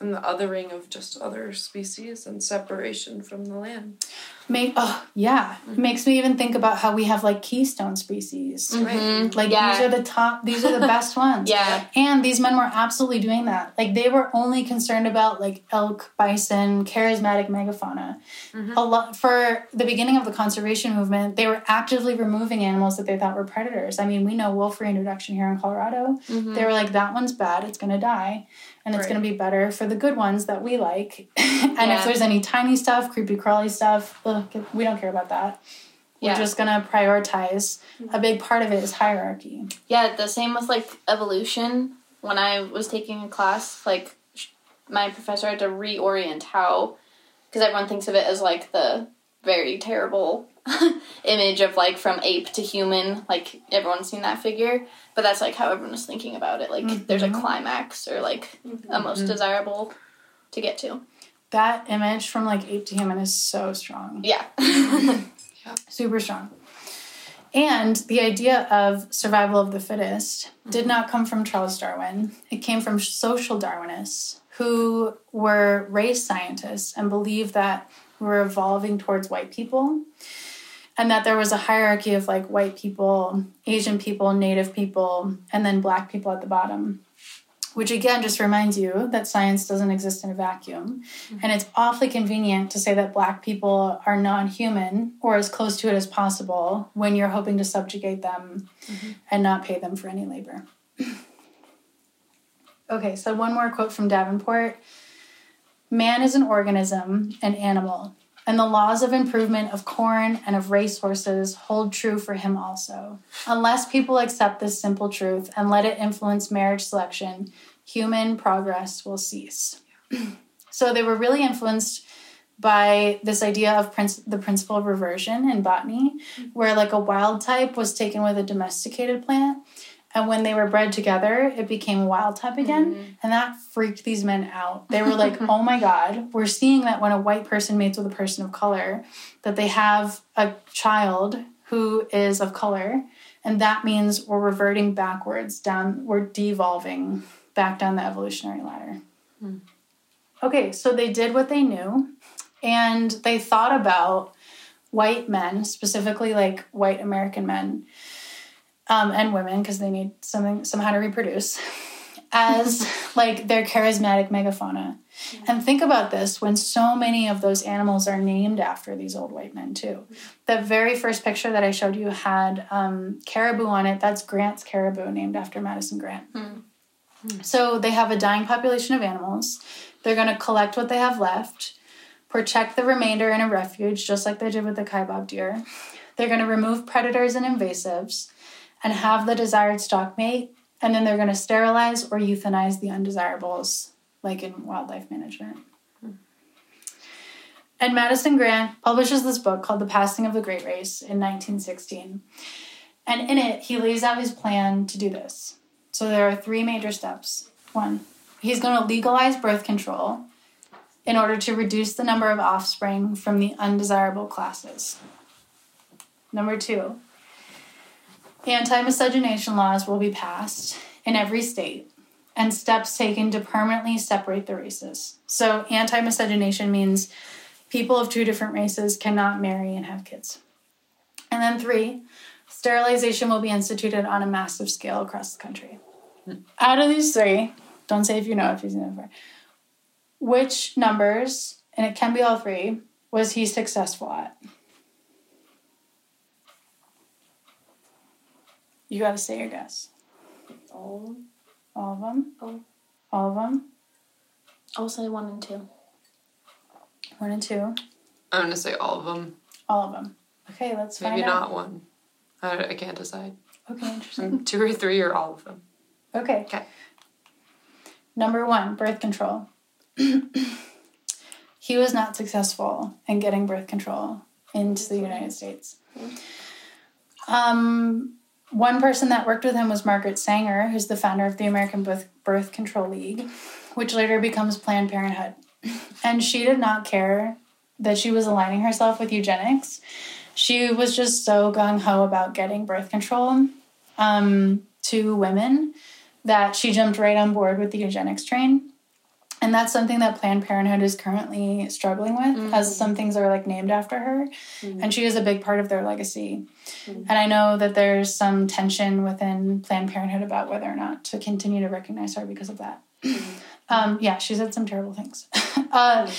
And the othering of just other species and separation from the land. Make oh yeah, mm-hmm. makes me even think about how we have like keystone species. Mm-hmm. Right. Mm-hmm. Like Yeah. these are the top, these are the best ones. Yeah. And these men were absolutely doing that. Like they were only concerned about like elk, bison, charismatic megafauna. A lot for the beginning of the conservation movement, they were actively removing animals that they thought were predators. I mean, we know wolf reintroduction here in Colorado. They were like, that one's bad, it's gonna die. And it's Right. gonna be better for the good ones that we like. and Yeah. if there's any tiny stuff, creepy crawly stuff, ugh, we don't care about that. We're just gonna prioritize. A big part of it is hierarchy. Yeah, the same with like evolution. When I was taking a class, like sh- my professor had to reorient how, because everyone thinks of it as like the very terrible image of like from ape to human. Like everyone's seen that figure, but that's like how everyone is thinking about it. Like there's a Mhm. climax or like a mm-hmm. most mm-hmm. desirable to get to. That image from like ape to human is so strong. Yeah. super strong. And the idea of survival of the fittest did mm-hmm. not come from Charles Darwin. It came from social Darwinists who were race scientists and believed that we're evolving towards white people and that there was a hierarchy of like white people, Asian people, native people, and then black people at the bottom. Which again just reminds you that science doesn't exist in a vacuum. Mm-hmm. And it's awfully convenient to say that black people are non human or as close to it as possible when you're hoping to subjugate them mm-hmm. and not pay them for any labor. okay, so one more quote from Davenport Man is an organism, an animal, and the laws of improvement of corn and of racehorses hold true for him also. Unless people accept this simple truth and let it influence marriage selection, human progress will cease. so they were really influenced by this idea of princ- the principle of reversion in botany, where like a wild type was taken with a domesticated plant. And when they were bred together, it became wild type again. Mm-hmm. And that freaked these men out. They were like, oh my God, we're seeing that when a white person mates with a person of color, that they have a child who is of color. And that means we're reverting backwards down, we're devolving back down the evolutionary ladder. Hmm. Okay, so they did what they knew and they thought about white men, specifically like white American men um, and women, because they need something somehow to reproduce, as like their charismatic megafauna. And think about this when so many of those animals are named after these old white men, too. The very first picture that I showed you had um, caribou on it. That's Grant's caribou, named after Madison Grant. So they have a dying population of animals. They're going to collect what they have left, protect the remainder in a refuge, just like they did with the kaibab deer. They're going to remove predators and invasives and have the desired stock mate, and then they're going to sterilize or euthanize the undesirables, like in wildlife management. Hmm. And Madison Grant publishes this book called The Passing of the Great Race in 1916. And in it, he lays out his plan to do this. So there are three major steps. One, he's going to legalize birth control in order to reduce the number of offspring from the undesirable classes. Number two, anti miscegenation laws will be passed in every state and steps taken to permanently separate the races. So, anti miscegenation means people of two different races cannot marry and have kids. And then three, sterilization will be instituted on a massive scale across the country. Out of these three, don't say if you know if you've seen which numbers, and it can be all three, was he successful at? You gotta say your guess. Oh, All of them? Oh. All of them? I'll say one and two. One and two? I'm gonna say all of them. All of them. Okay, let's find Maybe out. not one. I, I can't decide. Okay, interesting. Two or three or all of them. Okay. Okay. Number one, birth control. he was not successful in getting birth control into the United States. Um, one person that worked with him was Margaret Sanger, who's the founder of the American Birth, Birth Control League, which later becomes Planned Parenthood. And she did not care that she was aligning herself with eugenics. She was just so gung ho about getting birth control um, to women that she jumped right on board with the eugenics train. And that's something that Planned Parenthood is currently struggling with, as mm. some things are like named after her. Mm. And she is a big part of their legacy. Mm. And I know that there's some tension within Planned Parenthood about whether or not to continue to recognize her because of that. Um, yeah, she said some terrible things. uh,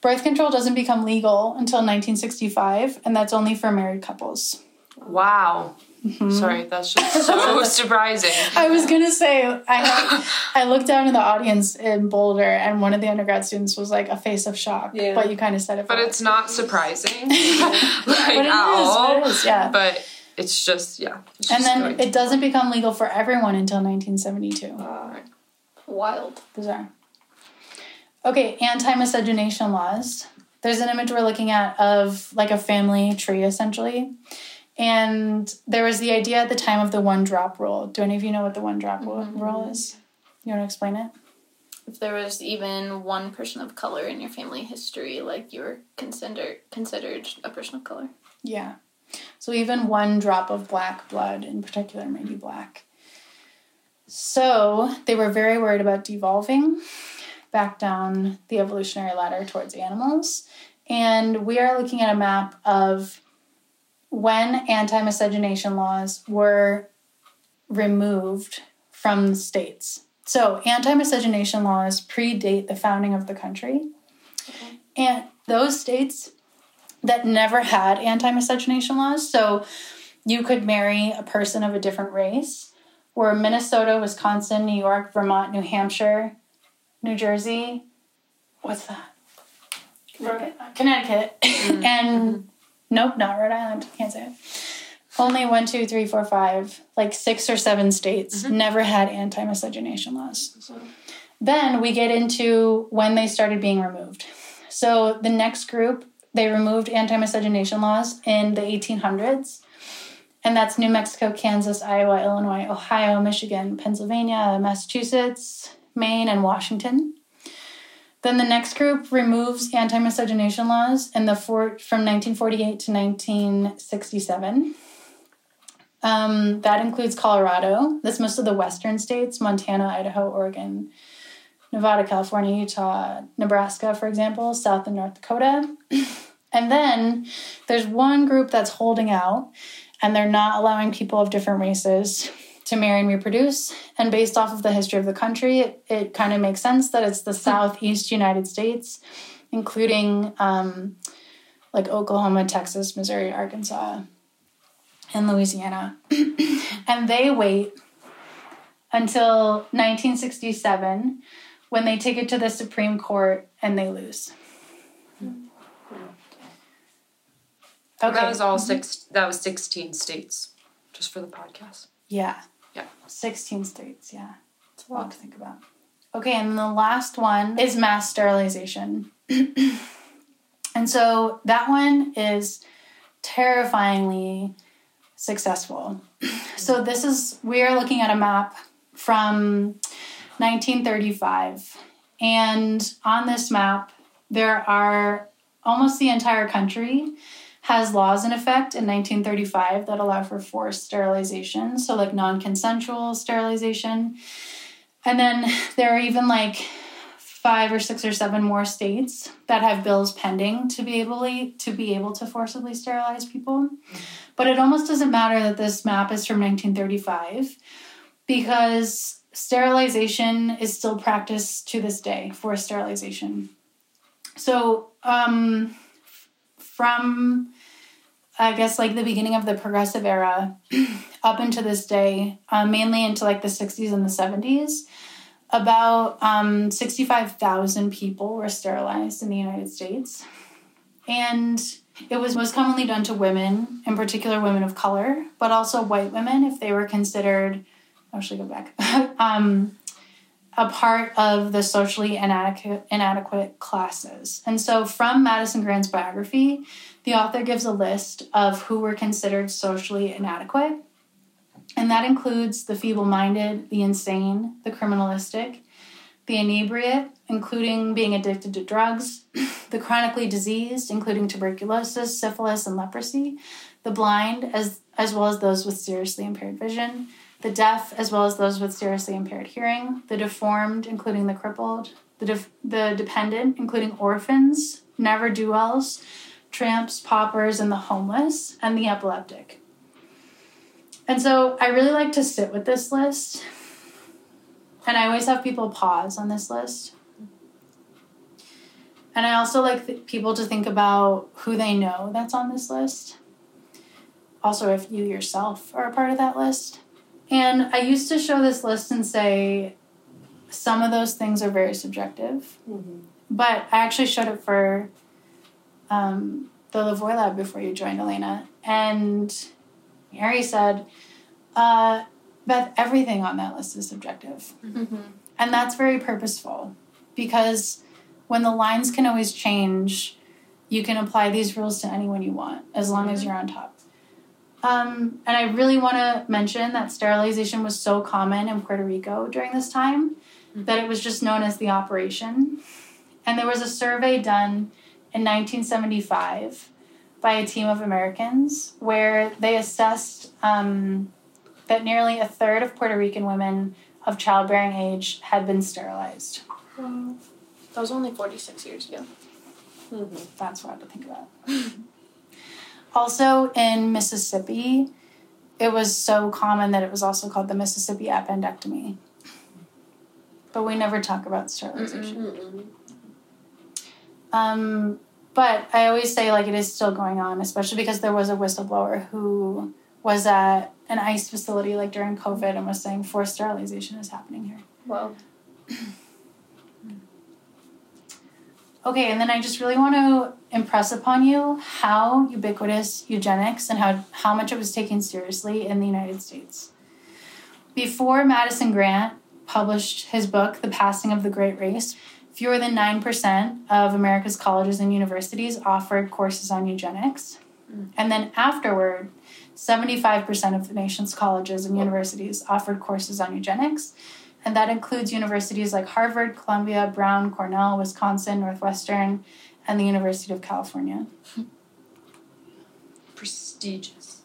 birth control doesn't become legal until 1965, and that's only for married couples. Wow. Sorry, that's just so surprising. I was gonna say I I looked down in the audience in Boulder, and one of the undergrad students was like a face of shock. Yeah. But you kind of said it. But for it's not surprising. like But it is, at all. it is, yeah. But it's just yeah. It's and just then going it doesn't become legal for everyone until 1972. Uh, Wild. Bizarre. Okay, anti miscegenation laws. There's an image we're looking at of like a family tree essentially. And there was the idea at the time of the one drop rule. Do any of you know what the one drop rule mm-hmm. rule is? You want to explain it? If there was even one person of color in your family history, like you were considered considered a person of color. Yeah. So even one drop of black blood in particular may be black. So they were very worried about devolving back down the evolutionary ladder towards animals. And we are looking at a map of when anti miscegenation laws were removed from the states. So anti miscegenation laws predate the founding of the country. And those states that never had anti miscegenation laws. So you could marry a person of a different race, were Minnesota, Wisconsin, New York, Vermont, New Hampshire, New Jersey. What's that? Connecticut. Mm-hmm. and mm-hmm. Nope, not Rhode Island. Can't say it. Only one, two, three, four, five, like six or seven states mm-hmm. never had anti miscegenation laws. Then we get into when they started being removed. So the next group, they removed anti miscegenation laws in the 1800s. And that's New Mexico, Kansas, Iowa, Illinois, Ohio, Michigan, Pennsylvania, Massachusetts, Maine, and Washington. Then the next group removes anti miscegenation laws in the for, from 1948 to 1967. Um, that includes Colorado. That's most of the western states Montana, Idaho, Oregon, Nevada, California, Utah, Nebraska, for example, South and North Dakota. and then there's one group that's holding out, and they're not allowing people of different races to marry and reproduce. And based off of the history of the country, it, it kind of makes sense that it's the southeast United States, including um, like Oklahoma, Texas, Missouri, Arkansas, and Louisiana. and they wait until 1967 when they take it to the Supreme Court and they lose. Okay. That was all six. That was sixteen states, just for the podcast. Yeah. Yeah. 16 states, yeah. It's a lot to think about. Okay, and the last one is mass sterilization. and so that one is terrifyingly successful. So this is we are looking at a map from 1935 and on this map there are almost the entire country has laws in effect in 1935 that allow for forced sterilization, so like non consensual sterilization. And then there are even like five or six or seven more states that have bills pending to be able to be able to forcibly sterilize people. But it almost doesn't matter that this map is from 1935 because sterilization is still practiced to this day, forced sterilization. So, um, from I guess like the beginning of the progressive era up into this day, uh, mainly into like the 60s and the 70s, about um, 65,000 people were sterilized in the United States. And it was most commonly done to women, in particular women of color, but also white women if they were considered, I go back, um, a part of the socially inadequate, inadequate classes. And so from Madison Grant's biography, the author gives a list of who were considered socially inadequate. And that includes the feeble minded, the insane, the criminalistic, the inebriate, including being addicted to drugs, the chronically diseased, including tuberculosis, syphilis, and leprosy, the blind, as, as well as those with seriously impaired vision, the deaf, as well as those with seriously impaired hearing, the deformed, including the crippled, the, def- the dependent, including orphans, never do wells, tramps, paupers, and the homeless, and the epileptic. And so I really like to sit with this list. And I always have people pause on this list. And I also like th- people to think about who they know that's on this list. also if you yourself are a part of that list. And I used to show this list and say some of those things are very subjective, but I actually showed it for um, the Lavoie Lab before you joined, Elena. And Harry said, uh, Beth, everything on that list is subjective. Mm-hmm. And that's very purposeful because when the lines can always change, you can apply these rules to anyone you want as long as you're on top. Um, and I really want to mention that sterilization was so common in Puerto Rico during this time that it was just known as the operation. And there was a survey done in 1975 by a team of Americans where they assessed um, that nearly a third of Puerto Rican women of childbearing age had been sterilized. That was only 46 years ago. That's what I had to think about. also in Mississippi, it was so common that it was also called the Mississippi appendectomy. But we never talk about sterilization. Um, but I always say like it is still going on, especially because there was a whistleblower who was at an ICE facility like during COVID and was saying forced sterilization is happening here. Well, Okay, and then I just really want to impress upon you how ubiquitous eugenics and how, how much it was taken seriously in the United States. Before Madison Grant published his book, The Passing of the Great Race, fewer than 9% of America's colleges and universities offered courses on eugenics. Hmm. And then afterward, 75% of the nation's colleges and universities offered courses on eugenics. And that includes universities like Harvard, Columbia, Brown, Cornell, Wisconsin, Northwestern, and the University of California. Prestigious.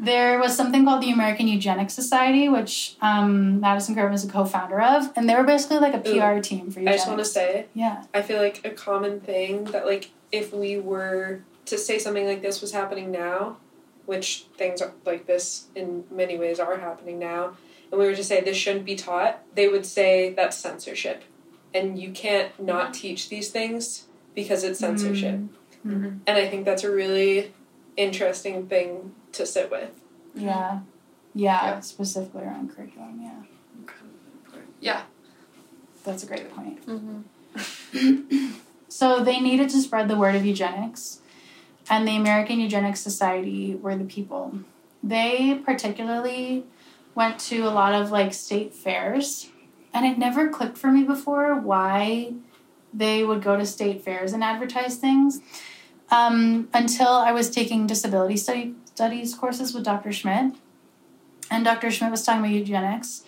There was something called the American Eugenics Society, which um, Madison Grant was a co-founder of, and they were basically like a PR team for I just want to say, yeah, I feel like a common thing that like if we were to say something like this was happening now, which things are, like this in many ways are happening now, and we were to say this shouldn't be taught, they would say that's censorship, and you can't not teach these things because it's censorship. Mhm. And I think that's a really interesting thing to sit with. yeah, yeah, Yeah. specifically around curriculum. Yeah, Yeah. that's a great point. mm-hmm. So they needed to spread the word of eugenics, and the American Eugenics Society were the people. They particularly went to a lot of like state fairs, and it never clicked for me before why they would go to state fairs and advertise things. Um, until I was taking disability study, studies courses with Dr. Schmidt, and Dr. Schmidt was talking about eugenics,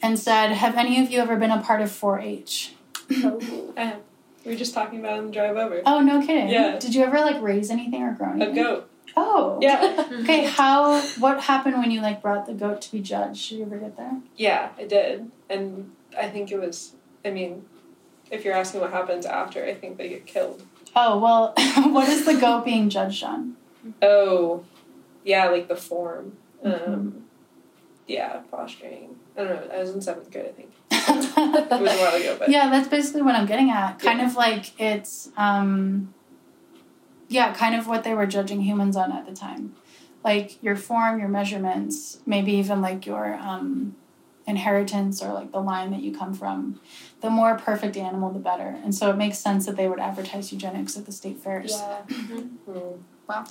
and said, "Have any of you ever been a part of 4-H?" I we were just talking about the drive over. Oh, no kidding. Yeah. Did you ever like raise anything or grow anything? A goat. Oh. Yeah. Okay, how what happened when you like brought the goat to be judged? Did you ever get there? Yeah, I did. And I think it was, I mean, if you're asking what happens after, I think they get killed. Oh, well, what is the goat being judged on? Oh, yeah, like the form. Mm-hmm. Um, yeah, posturing. I don't know. I was in seventh grade, I think. It was a while ago, but yeah, that's basically what I'm getting at. Kind of like it's um yeah, kind of what they were judging humans on at the time. Like your form, your measurements, maybe even like your um inheritance or like the line that you come from. The more perfect animal the better. And so it makes sense that they would advertise eugenics at the state fairs. Yeah. Hmm.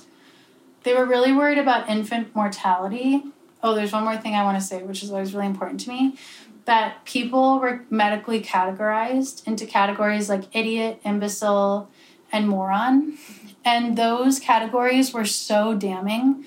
They were really worried about infant mortality. Oh, there's one more thing I want to say, which is always really important to me. That people were medically categorized into categories like idiot, imbecile, and moron. And those categories were so damning.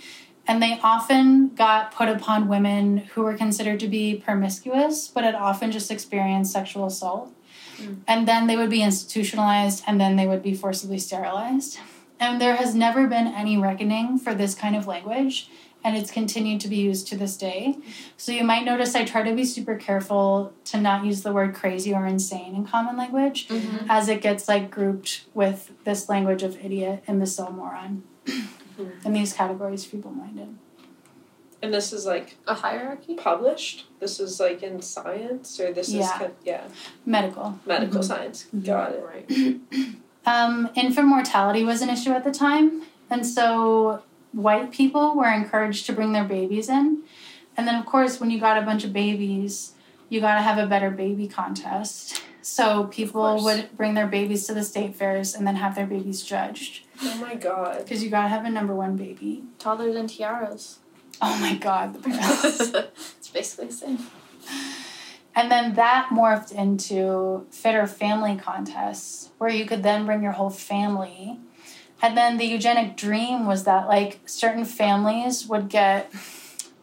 And they often got put upon women who were considered to be promiscuous, but had often just experienced sexual assault. Hmm. And then they would be institutionalized and then they would be forcibly sterilized. And there has never been any reckoning for this kind of language, and it's continued to be used to this day. So you might notice I try to be super careful to not use the word crazy or insane in common language, Mm-hmm. as it gets like grouped with this language of idiot, imbecile, moron. in these categories, feeble minded. And this is like A hierarchy? published? This is like in science? Or this is, Yeah. kind yeah, Medical. medical science. Got it. Right. Um, infant mortality was an issue at the time, and so white people were encouraged to bring their babies in. And then, of course, when you got a bunch of babies, you got to have a better baby contest. So people would bring their babies to the state fairs and then have their babies judged. Oh my god. Because you got to have a number one baby. Toddlers and tiaras. Oh my God, the parents. it's basically the same. And then that morphed into fitter family contests where you could then bring your whole family. And then the eugenic dream was that like certain families would get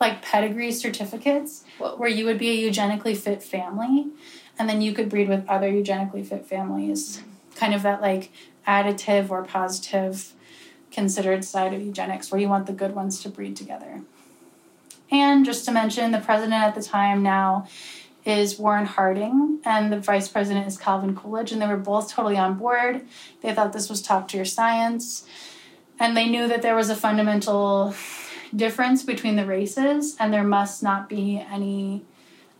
like pedigree certificates where you would be a eugenically fit family and then you could breed with other eugenically fit families. Kind of that like additive or positive considered side of eugenics where you want the good ones to breed together. And just to mention, the president at the time now is Warren Harding, and the vice president is Calvin Coolidge, and they were both totally on board. They thought this was top tier science, and they knew that there was a fundamental difference between the races, and there must not be any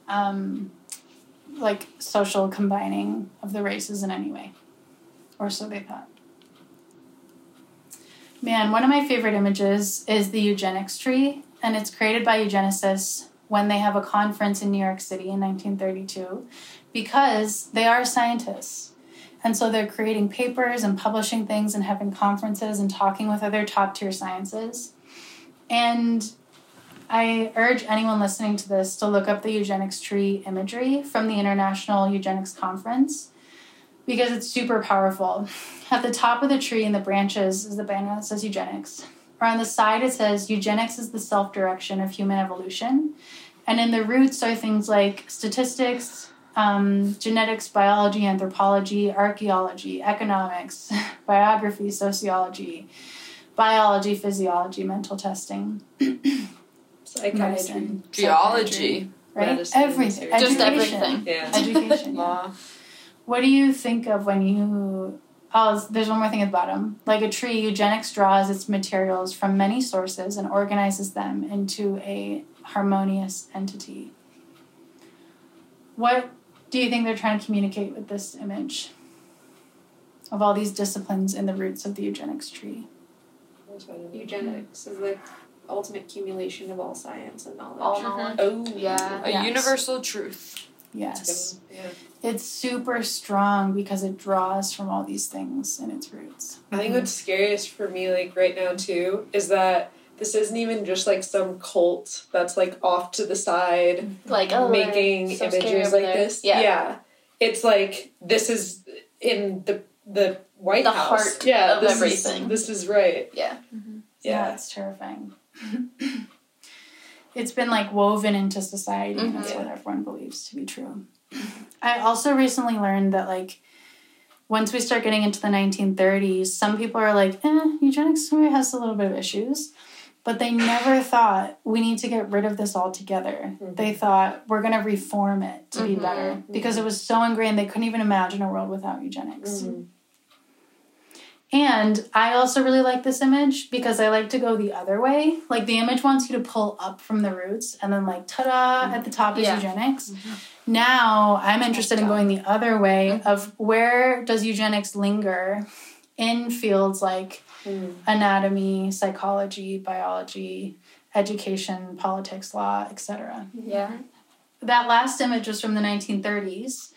um, like social combining of the races in any way, or so they thought. Man, one of my favorite images is the eugenics tree, and it's created by eugenicists when they have a conference in New York City in 1932 because they are scientists. And so they're creating papers and publishing things and having conferences and talking with other top tier sciences. And I urge anyone listening to this to look up the eugenics tree imagery from the International Eugenics Conference because it's super powerful. At the top of the tree in the branches is the banner that says eugenics. Or on the side it says eugenics is the self direction of human evolution. And in the roots are things like statistics, um, genetics, biology, anthropology, archaeology, economics, biography, sociology, biology, physiology, mental testing, Psychiatry. medicine, Geology. right? medicine, everything. research. Just Education. everything. Yeah. Education. yeah. Law. What do you think of when you? Oh, there's one more thing at the bottom. Like a tree, eugenics draws its materials from many sources and organizes them into a harmonious entity. What do you think they're trying to communicate with this image of all these disciplines in the roots of the eugenics tree? Eugenics is the ultimate accumulation of all science and knowledge. All mm-hmm. knowledge. Oh Yeah. A Yes. universal truth. Yes. Yeah. It's super strong because it draws from all these things in its roots. I think what's scariest for me, like right now too, is that this isn't even just like some cult that's like off to the side Like oh, making so images like there. this. Yeah. yeah. It's like this is in the the White The House. heart yeah, of this everything. Is, this is right. Yeah. Yeah, Yeah. it's terrifying. it's been like woven into society, and that's Mhm. what everyone believes to be true. I also recently learned that like once we start getting into the 1930s, some people are like, eh, eugenics has a little bit of issues. But they never thought we need to get rid of this altogether. Mm-hmm. They thought we're going to reform it to be Mhm. better mm-hmm. because it was so ingrained they couldn't even imagine a world without eugenics. Mhm. And I also really like this image because I like to go the other way. Like the image wants you to pull up from the roots and then like ta-da mm-hmm. at the top is Yeah. eugenics. Now I'm interested in going the other way of where does eugenics linger in fields like Mm. anatomy, psychology, biology, education, politics, law, etc Yeah. that last image was from the 1930s.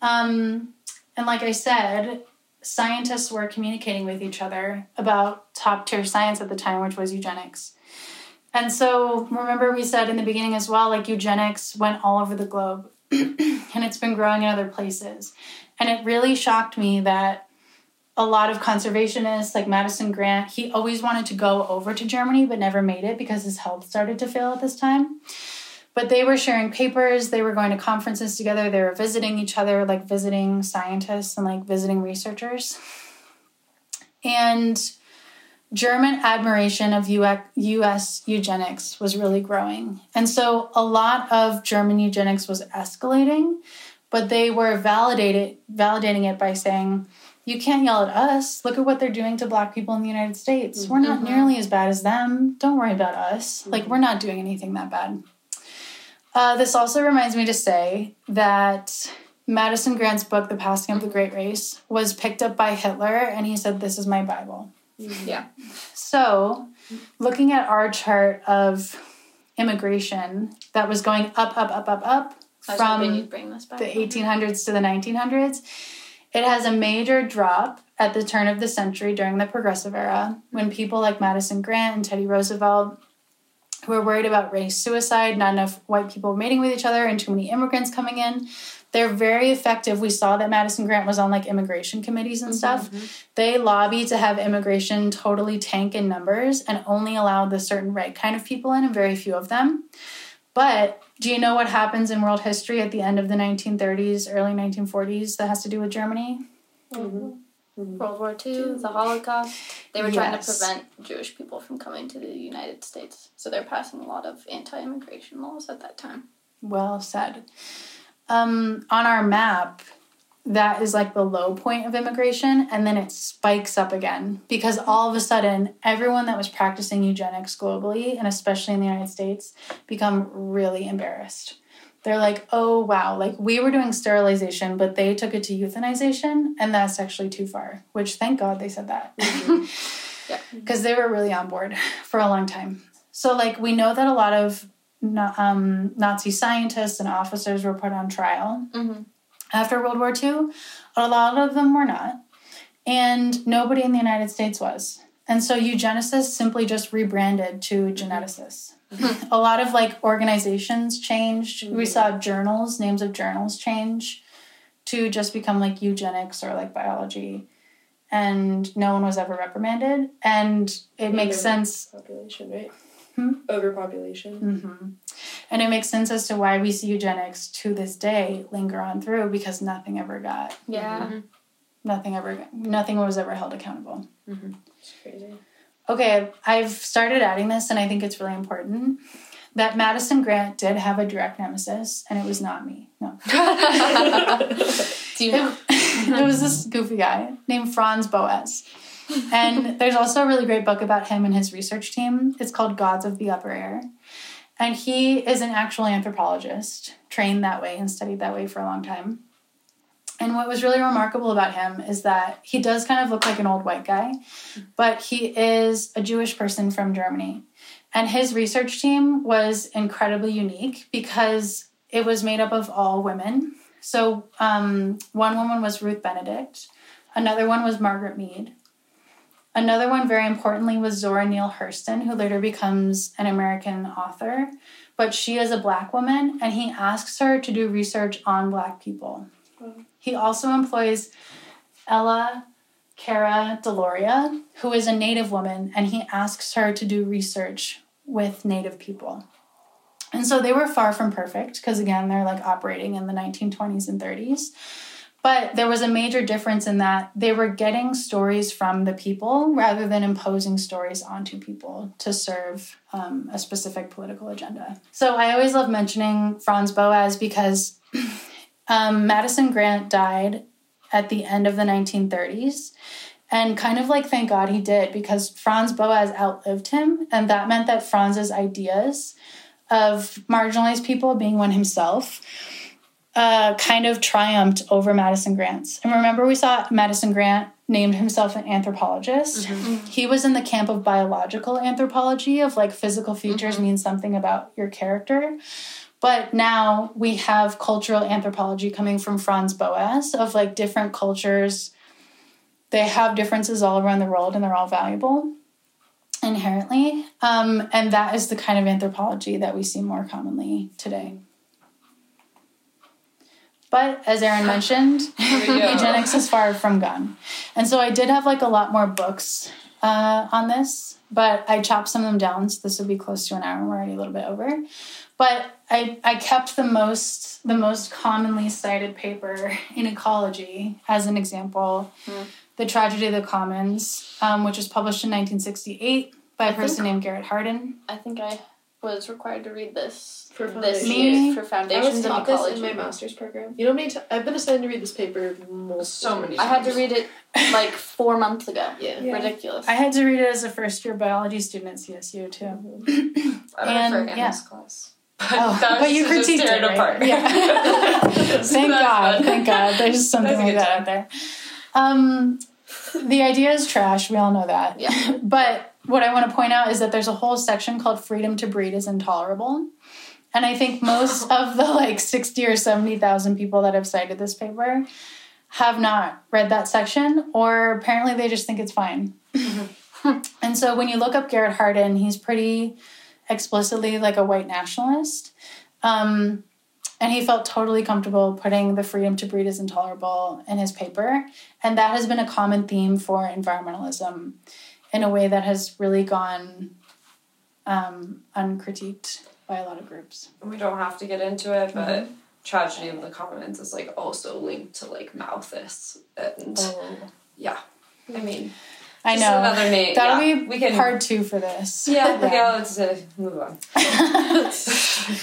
Um, and like I said, scientists were communicating with each other about top tier science at the time, which was eugenics. And so, remember, we said in the beginning as well, like eugenics went all over the globe and it's been growing in other places. And it really shocked me that a lot of conservationists, like Madison Grant, he always wanted to go over to Germany but never made it because his health started to fail at this time. But they were sharing papers they were going to conferences together they were visiting each other like visiting scientists and like visiting researchers. And german admiration of us eugenics was really growing. And so a lot of german eugenics was escalating but they were validated validating it by saying you can't yell at us. Look at what they're doing to black people in the united states. We're not mm-hmm. nearly as bad as them. Don't worry about us. Mm-hmm. Like we're not doing anything that bad. Uh, this also reminds me to say that Madison Grant's book, The Passing of the Great Race, was picked up by Hitler, and he said, This is my Bible. Mm-hmm. Yeah. So, looking at our chart of immigration that was going up, up, up, up, up I was hoping from bring this back. the 1800s to the 1900s, it has a major drop at the turn of the century during the Progressive Era when people like Madison Grant and Teddy Roosevelt, who were worried about race suicide, not enough white people mating with each other, and too many immigrants coming in, they're very effective. We saw that Madison Grant was on like immigration committees and mm-hmm, stuff. Mm-hmm. They lobbied to have immigration totally tank in numbers and only allow the certain right kind of people in and very few of them. But do you know what happens in world history at the end of the 1930s, early 1940s that has to do with Germany? World War II, the Holocaust. They were trying to prevent Jewish people from coming to the United States. So they're passing a lot of anti immigration laws at that time. Well said. Um, on our map, that is like the low point of immigration, and then it spikes up again because all of a sudden, everyone that was practicing eugenics globally, and especially in the United States, become really embarrassed. They're like, oh wow, like we were doing sterilization, but they took it to euthanization, and that's actually too far, which thank God they said that. Yeah. Because they were really on board for a long time. So, like, we know that a lot of um, Nazi scientists and officers were put on trial Mm-hmm. After World War II. A lot of them were not. And nobody in the United States was. And so eugenicists simply just rebranded to geneticists. a lot of like organizations changed. We saw journals, names of journals change to just become like eugenics or like biology. And no one was ever reprimanded. And it makes sense Population, right? Hmm? Overpopulation. hmm And it makes sense as to why we see eugenics to this day linger on through because nothing ever got, Yeah. Mm-hmm. Mm-hmm. nothing ever, nothing was ever held accountable. Mm-hmm. It's crazy. Okay, I've started adding this and I think it's really important that Madison Grant did have a direct nemesis and it was not me. No. Do you know? it was this goofy guy named Franz Boas. And there's also a really great book about him and his research team. It's called Gods of the Upper Air. And he is an actual anthropologist, trained that way and studied that way for a long time. And what was really remarkable about him is that he does kind of look like an old white guy, but he is a Jewish person from Germany. And his research team was incredibly unique because it was made up of all women. So um, one woman was Ruth Benedict, another one was Margaret Mead, another one, very importantly, was Zora Neale Hurston, who later becomes an American author. But she is a black woman, and he asks her to do research on black people. He also employs Ella Cara Deloria, who is a Native woman, and he asks her to do research with Native people. And so they were far from perfect because, again, they're like operating in the 1920s and 30s. But there was a major difference in that they were getting stories from the people rather than imposing stories onto people to serve um, a specific political agenda. So I always love mentioning Franz Boas because um, Madison Grant died at the end of the 1930s. And kind of like, thank God he did, because Franz Boas outlived him. And that meant that Franz's ideas of marginalized people being one himself uh, kind of triumphed over Madison Grant's. And remember, we saw Madison Grant named himself an anthropologist. He was in the camp of biological anthropology, of like physical features mean something about your character. But now we have cultural anthropology coming from Franz Boas of like different cultures. They have differences all around the world and they're all valuable inherently. Um, and that is the kind of anthropology that we see more commonly today. But as Erin mentioned, eugenics is far from gone. And so I did have like a lot more books uh, on this, but I chopped some of them down. So this would be close to an hour. We're already a little bit over. But I, I kept the most the most commonly cited paper in ecology as an example, the Tragedy of the Commons, um, which was published in 1968 by a I person think- named Garrett Hardin. I think I was required to read this For this foundation. Me? year for I was foundations in taught this in my master's program. You know me. T- I've been assigned to read this paper multiple So many Times. I had to read it like four months ago. Yeah. Yeah. Ridiculous. I had to read it as a first year biology student at CSU too. I read for And, Anna's yeah. class. Oh, that but you to just critiqued tear it, it right? apart. Yeah. So thank God, fun. thank God. There's something like that time. out there. Um, the idea is trash. We all know that. Yeah. But what I want to point out is that there's a whole section called freedom to breed is intolerable. And I think most of the like 60 or 70,000 people that have cited this paper have not read that section, or apparently they just think it's fine. and so when you look up Garrett Hardin, he's pretty explicitly like a white nationalist. Um, and he felt totally comfortable putting the freedom to breed is intolerable in his paper. And that has been a common theme for environmentalism in a way that has really gone um, uncritiqued by a lot of groups. We don't have to get into it, but Mm-hmm. tragedy of the commons is like also linked to like Malthus and yeah. I mean, I know. another name. That'll yeah, be we can part two for this. Yeah, yeah. Let's uh, move on.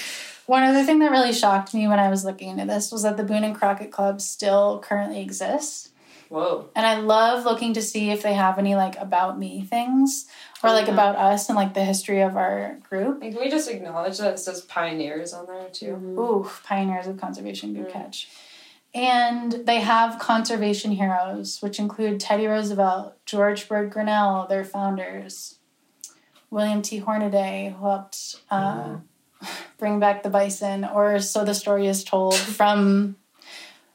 One other thing that really shocked me when I was looking into this was that the Boone and Crockett Club still currently exists. Whoa. And I love looking to see if they have any like about me things or like about us and like the history of our group. And can we just acknowledge that it says pioneers on there too? Ooh, pioneers of conservation, good Mm. catch. And they have conservation heroes, which include Teddy Roosevelt, George Bird Grinnell, their founders, William T. Hornaday, who helped uh, bring back the bison, or so the story is told from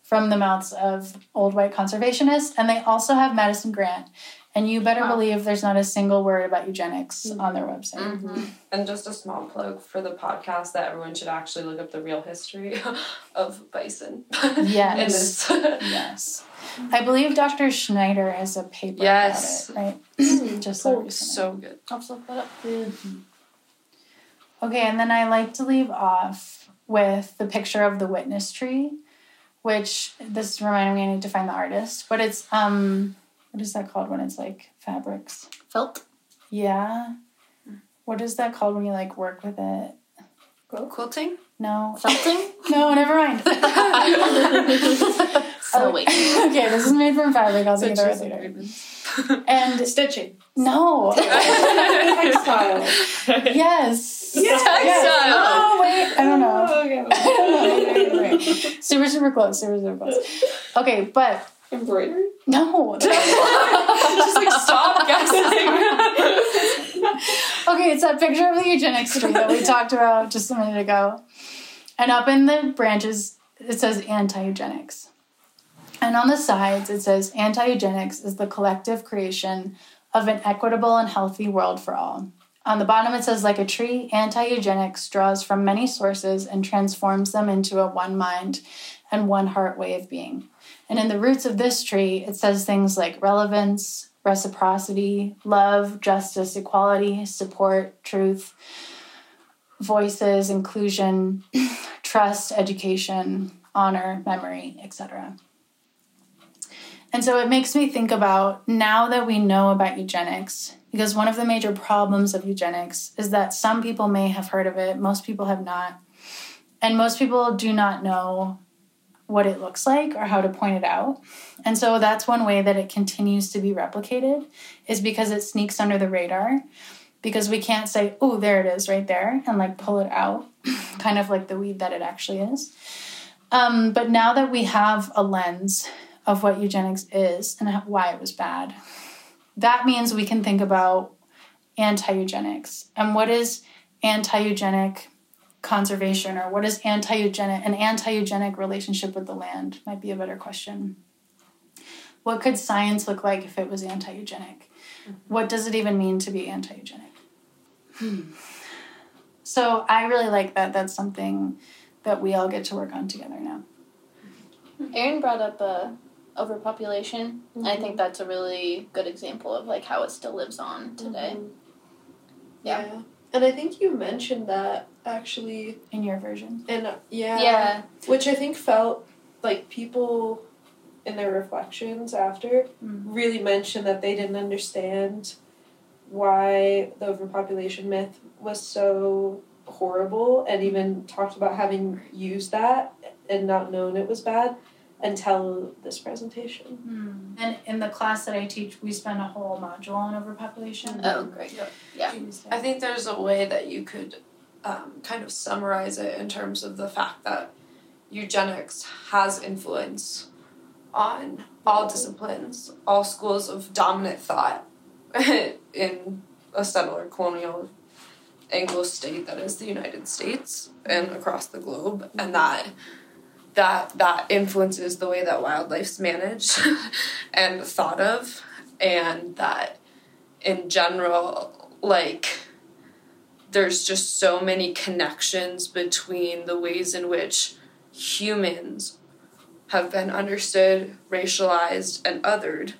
from the mouths of old white conservationists. And they also have Madison Grant. And you better Wow. believe there's not a single word about eugenics on their website. Mm-hmm. And just a small plug for the podcast that everyone should actually look up the real history of bison. Yes. In this. Yes. I believe Dr. Schneider has a paper Yes. about it, right? Just so so good. I'll just look that up. Okay, and then I like to leave off with the picture of the witness tree, which this reminded me I need to find the artist, but it's um what is that called when it's like fabrics? Felt. Yeah. What is that called when you like work with it? Quilting? No. Felting? No, never mind. so wait. okay, this is made from fabric. I'll think of it Stitches and later. And Stitching. no. Textile. yes. Yes. Yes. Oh wait, I don't know. Oh, okay. I don't know. Wait, wait, wait. Super, super close. Super, super close. Okay, but Embroidery. no. Just like stop guessing. okay, it's that picture of the eugenics tree that we talked about just a minute ago. And up in the branches, it says anti eugenics. And on the sides, it says anti eugenics is the collective creation of an equitable and healthy world for all. On the bottom, it says, like a tree, anti eugenics draws from many sources and transforms them into a one mind and one heart way of being. And in the roots of this tree, it says things like relevance, reciprocity, love, justice, equality, support, truth, voices, inclusion, trust, education, honor, memory, etc. And so it makes me think about now that we know about eugenics, because one of the major problems of eugenics is that some people may have heard of it, most people have not. And most people do not know what it looks like or how to point it out. And so that's one way that it continues to be replicated is because it sneaks under the radar because we can't say, "Oh, there it is right there," and like pull it out, kind of like the weed that it actually is. Um, but now that we have a lens of what eugenics is and why it was bad, that means we can think about anti-eugenics. And what is anti-eugenic conservation or what is anti-eugenic an anti-eugenic relationship with the land might be a better question. What could science look like if it was anti-eugenic? What does it even mean to be anti-eugenic? So i really like that that's something that we all get to work on together now. Erin brought up uh, overpopulation. and I think that's a really good example of like how it still lives on today. Yeah. Yeah. And I think you mentioned that actually, in your version and uh, yeah, Yeah. which I think felt like people in their reflections after Mhm. really mentioned that they didn't understand why the overpopulation myth was so horrible and even talked about having used that and not known it was bad until this presentation. and in the class that i teach we spend a whole module on overpopulation Oh, great. Yeah. I think there's a way that you could um, kind of summarize it in terms of the fact that eugenics has influence on all disciplines, all schools of dominant thought in a settler colonial Anglo state that is the United States and across the globe, and that that that influences the way that wildlife's managed and thought of, and that in general, like there's just so many connections between the ways in which humans have been understood, racialized, and othered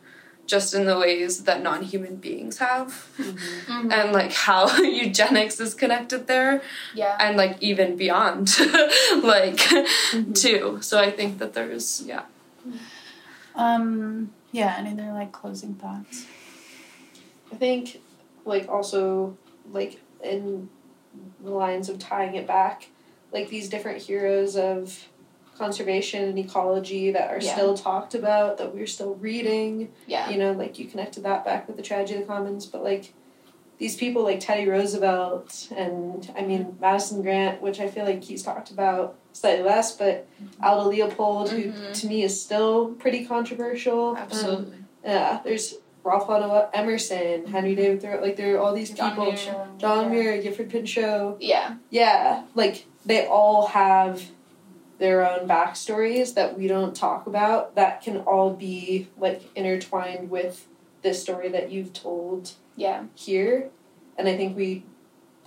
just in the ways that non-human beings have. Mhm. and like how eugenics is connected there. Yeah. and like even beyond. Like too. So i think that there's yeah. Um, yeah, any other like closing thoughts? I think, like, also, like, in the lines of tying it back, like, these different heroes of conservation and ecology that are Yeah. still talked about, that we're still reading. Yeah. You know, like, you connected that back with the tragedy of the commons, but, like, these people like Teddy Roosevelt and I mean Madison Grant, which I feel like he's talked about slightly less, but Aldo Leopold, who Mhm. to me is still pretty controversial. Um, yeah, there's Ralph Waldo Emerson, Henry David Thoreau, like there are all these John people. Muir. John Muir, Gifford Pinchot. Yeah. Yeah, like they all have their own backstories that we don't talk about that can all be like intertwined with this story that you've told Yeah. here. And I think we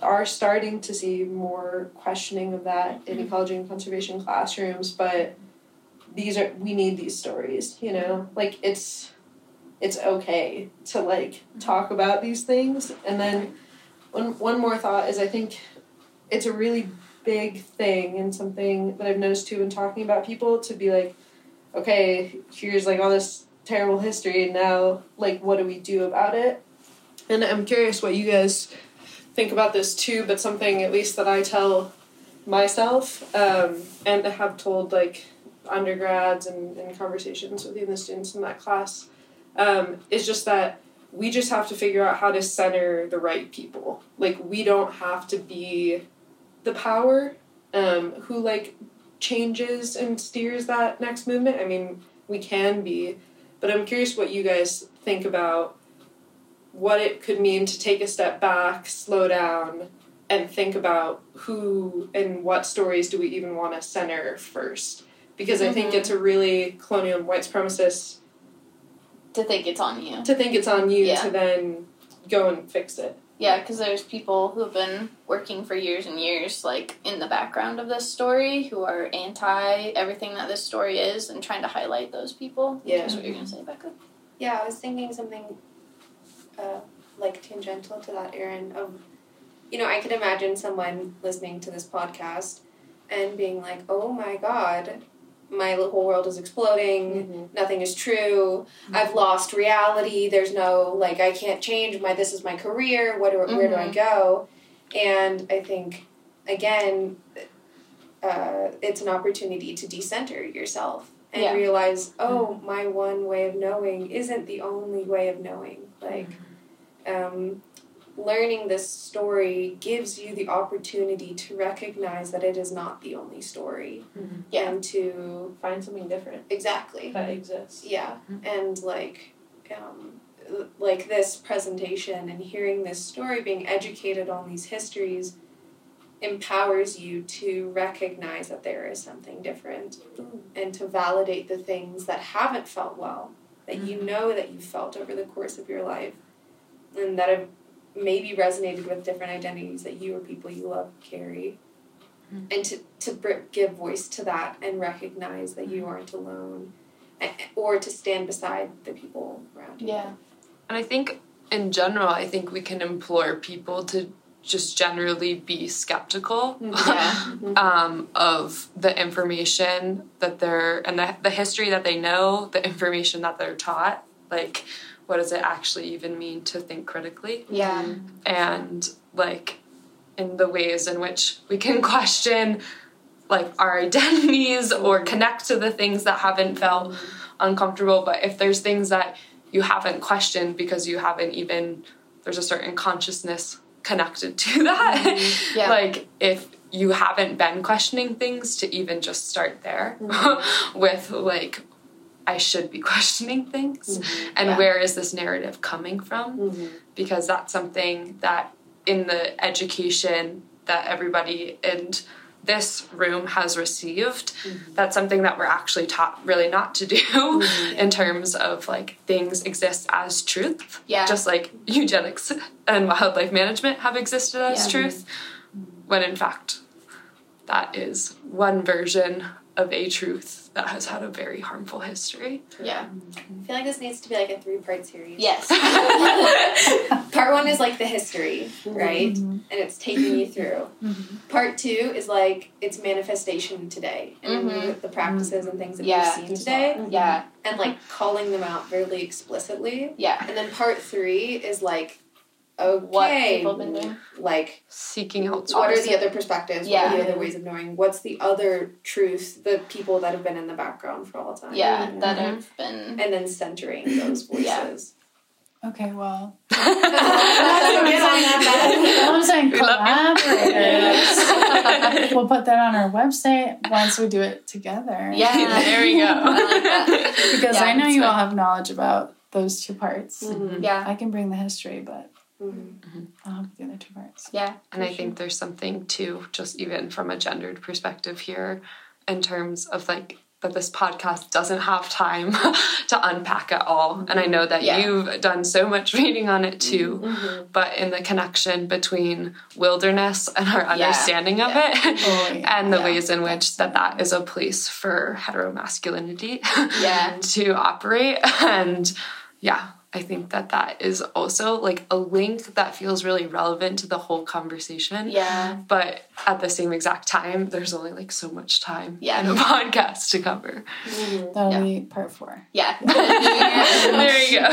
are starting to see more questioning of that in mm-hmm. ecology and conservation classrooms, but these are we need these stories, you know? Like it's it's okay to like mm-hmm. talk about these things. And then one one more thought is I think it's a really big thing and something that I've noticed too in talking about people to be like, okay, here's like all this terrible history and now like what do we do about it? And I'm curious what you guys think about this too, but something at least that I tell myself um, and I have told like undergrads and, and conversations with the students in that class um, is just that we just have to figure out how to center the right people. Like we don't have to be the power um, who like changes and steers that next movement. I mean, we can be, but I'm curious what you guys think about what it could mean to take a step back, slow down, and think about who and what stories do we even want to center first. Because I think Mhm. it's a really colonial and white supremacist To think it's on you. to think it's on you Yeah. to then go and fix it. Yeah, because there's people who have been working for years and years, like in the background of this story, who are anti everything that this story is, and trying to highlight those people. Yeah. That's what you're gonna say, Becca. Yeah, I was thinking something uh, like tangential to that, Erin. Of, you know, I could imagine someone listening to this podcast and being like, "Oh my God, my whole world is exploding. Mm-hmm. Nothing is true. I've mm-hmm. lost reality. There's no like, I can't change my. This is my career. What do, where do I mm-hmm. go?" And I think again, uh, it's an opportunity to decenter yourself and Yeah. realize, oh, my one way of knowing isn't the only way of knowing. Like, um, learning this story gives you the opportunity to recognize that it is not the only story. Mm-hmm. Yeah. And to, Find something different exactly. that exists. Yeah, mm-hmm. and like, um, like this presentation and hearing this story, being educated on these histories, empowers you to recognize that there is something different, mm. and to validate the things that haven't felt well, that you mm-hmm. know that you felt over the course of your life, and that have maybe resonated with different identities that you or people you love carry. Mm-hmm. And to, to br- give voice to that and recognize that you mm-hmm. aren't alone a- or to stand beside the people around you. Yeah. And I think in general, I think we can implore people to just generally be skeptical mm-hmm. Yeah. um, of the information that they're and the, the history that they know, the information that they're taught. Like, what does it actually even mean to think critically? Yeah. and like in the ways in which we can question like our identities or connect to the things that haven't felt uncomfortable but if there's things that you haven't questioned because you haven't even there's a certain consciousness connected to that mm-hmm. Yeah. like if you haven't been questioning things to even just start there mm-hmm. with like I should be questioning things Mm-hmm. and Yeah. where is this narrative coming from? Because that's something that in the education that everybody in this room has received, Mm-hmm. that's something that we're actually taught really not to do in terms of like things exist as truth. Yeah. Just like eugenics and wildlife management have existed as Yeah. truth, when in fact that is one version of a truth that has had a very harmful history. Yeah. I feel like this needs to be like a three part series. Yes. Part one is like the history, right? Mhm. And it's taking you through. Part two is like its manifestation today and Mhm. the practices and things that Yeah. we've seen today yeah. and like calling them out very explicitly. Yeah. And then part three is like, Oh, what okay, people have been doing. like Seeking out what are the other perspectives? Yeah. What are the other ways of knowing? What's the other truth? The people that have been in the background for all time. Yeah. That Mhm. have been. And then centering those voices. Yeah. Okay, well, Get on that, I'm saying We collaborators. we'll put that on our website once we do it together. Yeah. there we go. I like. Because Yeah, I know you good. all have knowledge about those two parts. Mhm. Yeah. I can bring the history, but Mhm. I'll the other two parts. Yeah. And I think there's something too, just even from a gendered perspective here, in terms of like that this podcast doesn't have time to unpack it all. And I know that Yeah. you've done so much reading on it too, Mhm. but in the connection between wilderness and our Yeah. understanding of Yeah. it. Oh, yeah. And the Yeah. ways in which that that is a place for heteromasculinity Yeah. to operate and yeah i think that that is also like a link that feels really relevant to the whole conversation Yeah. but at the same exact time there's only like so much time Yeah. in a podcast to cover mm-hmm. That'll Yeah. be part four. Yeah. there you go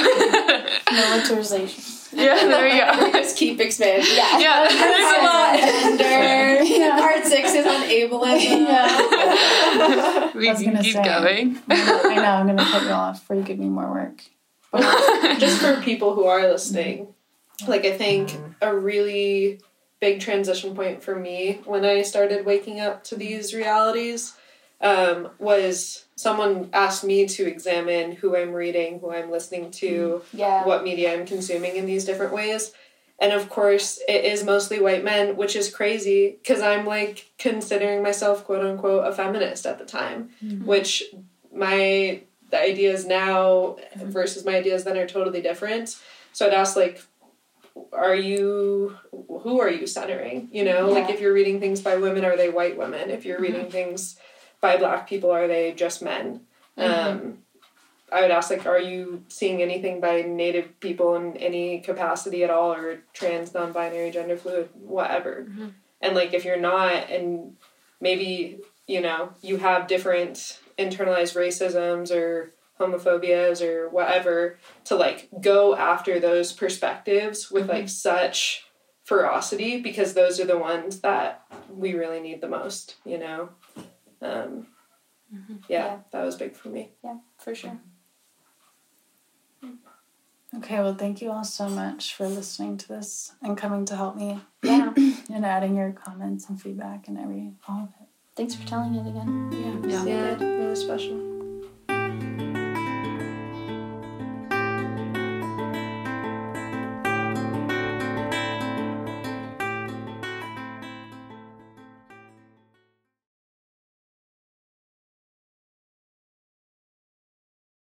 Militarization. yeah there you go Just keep expanding. Yeah. yeah there's a lot Gender. Yeah. Part six is on ableism. Yeah. we I was can gonna keep say. going I know, I'm gonna put you off before you give me more work. Just for people who are listening, like I think a really big transition point for me when I started waking up to these realities um, was someone asked me to examine who I'm reading, who I'm listening to, Yeah. what media I'm consuming in these different ways. And of course, it is mostly white men, which is crazy because I'm like considering myself, quote unquote, a feminist at the time, which my the ideas now versus my ideas then are totally different. So I'd ask, like, are you, who are you centering? You know, like if you're reading things by women, are they white women? If you're reading mm-hmm. things by black people, are they just men? Mm-hmm. Um, I would ask like, are you seeing anything by Native people in any capacity at all, or trans, non-binary, gender fluid, whatever? Mm-hmm. And like, if you're not, and maybe you know you have different internalized racisms or homophobias or whatever, to like go after those perspectives with like mm-hmm. such ferocity because those are the ones that we really need the most. You know. Um, mm-hmm. yeah, Yeah. that was big for me. Yeah. For sure. Mm-hmm. Okay, well, thank you all so much for listening to this and coming to help me Yeah. and adding your comments and feedback and every all of it. Thanks for telling it again. Yeah. Yeah. Yeah, really special.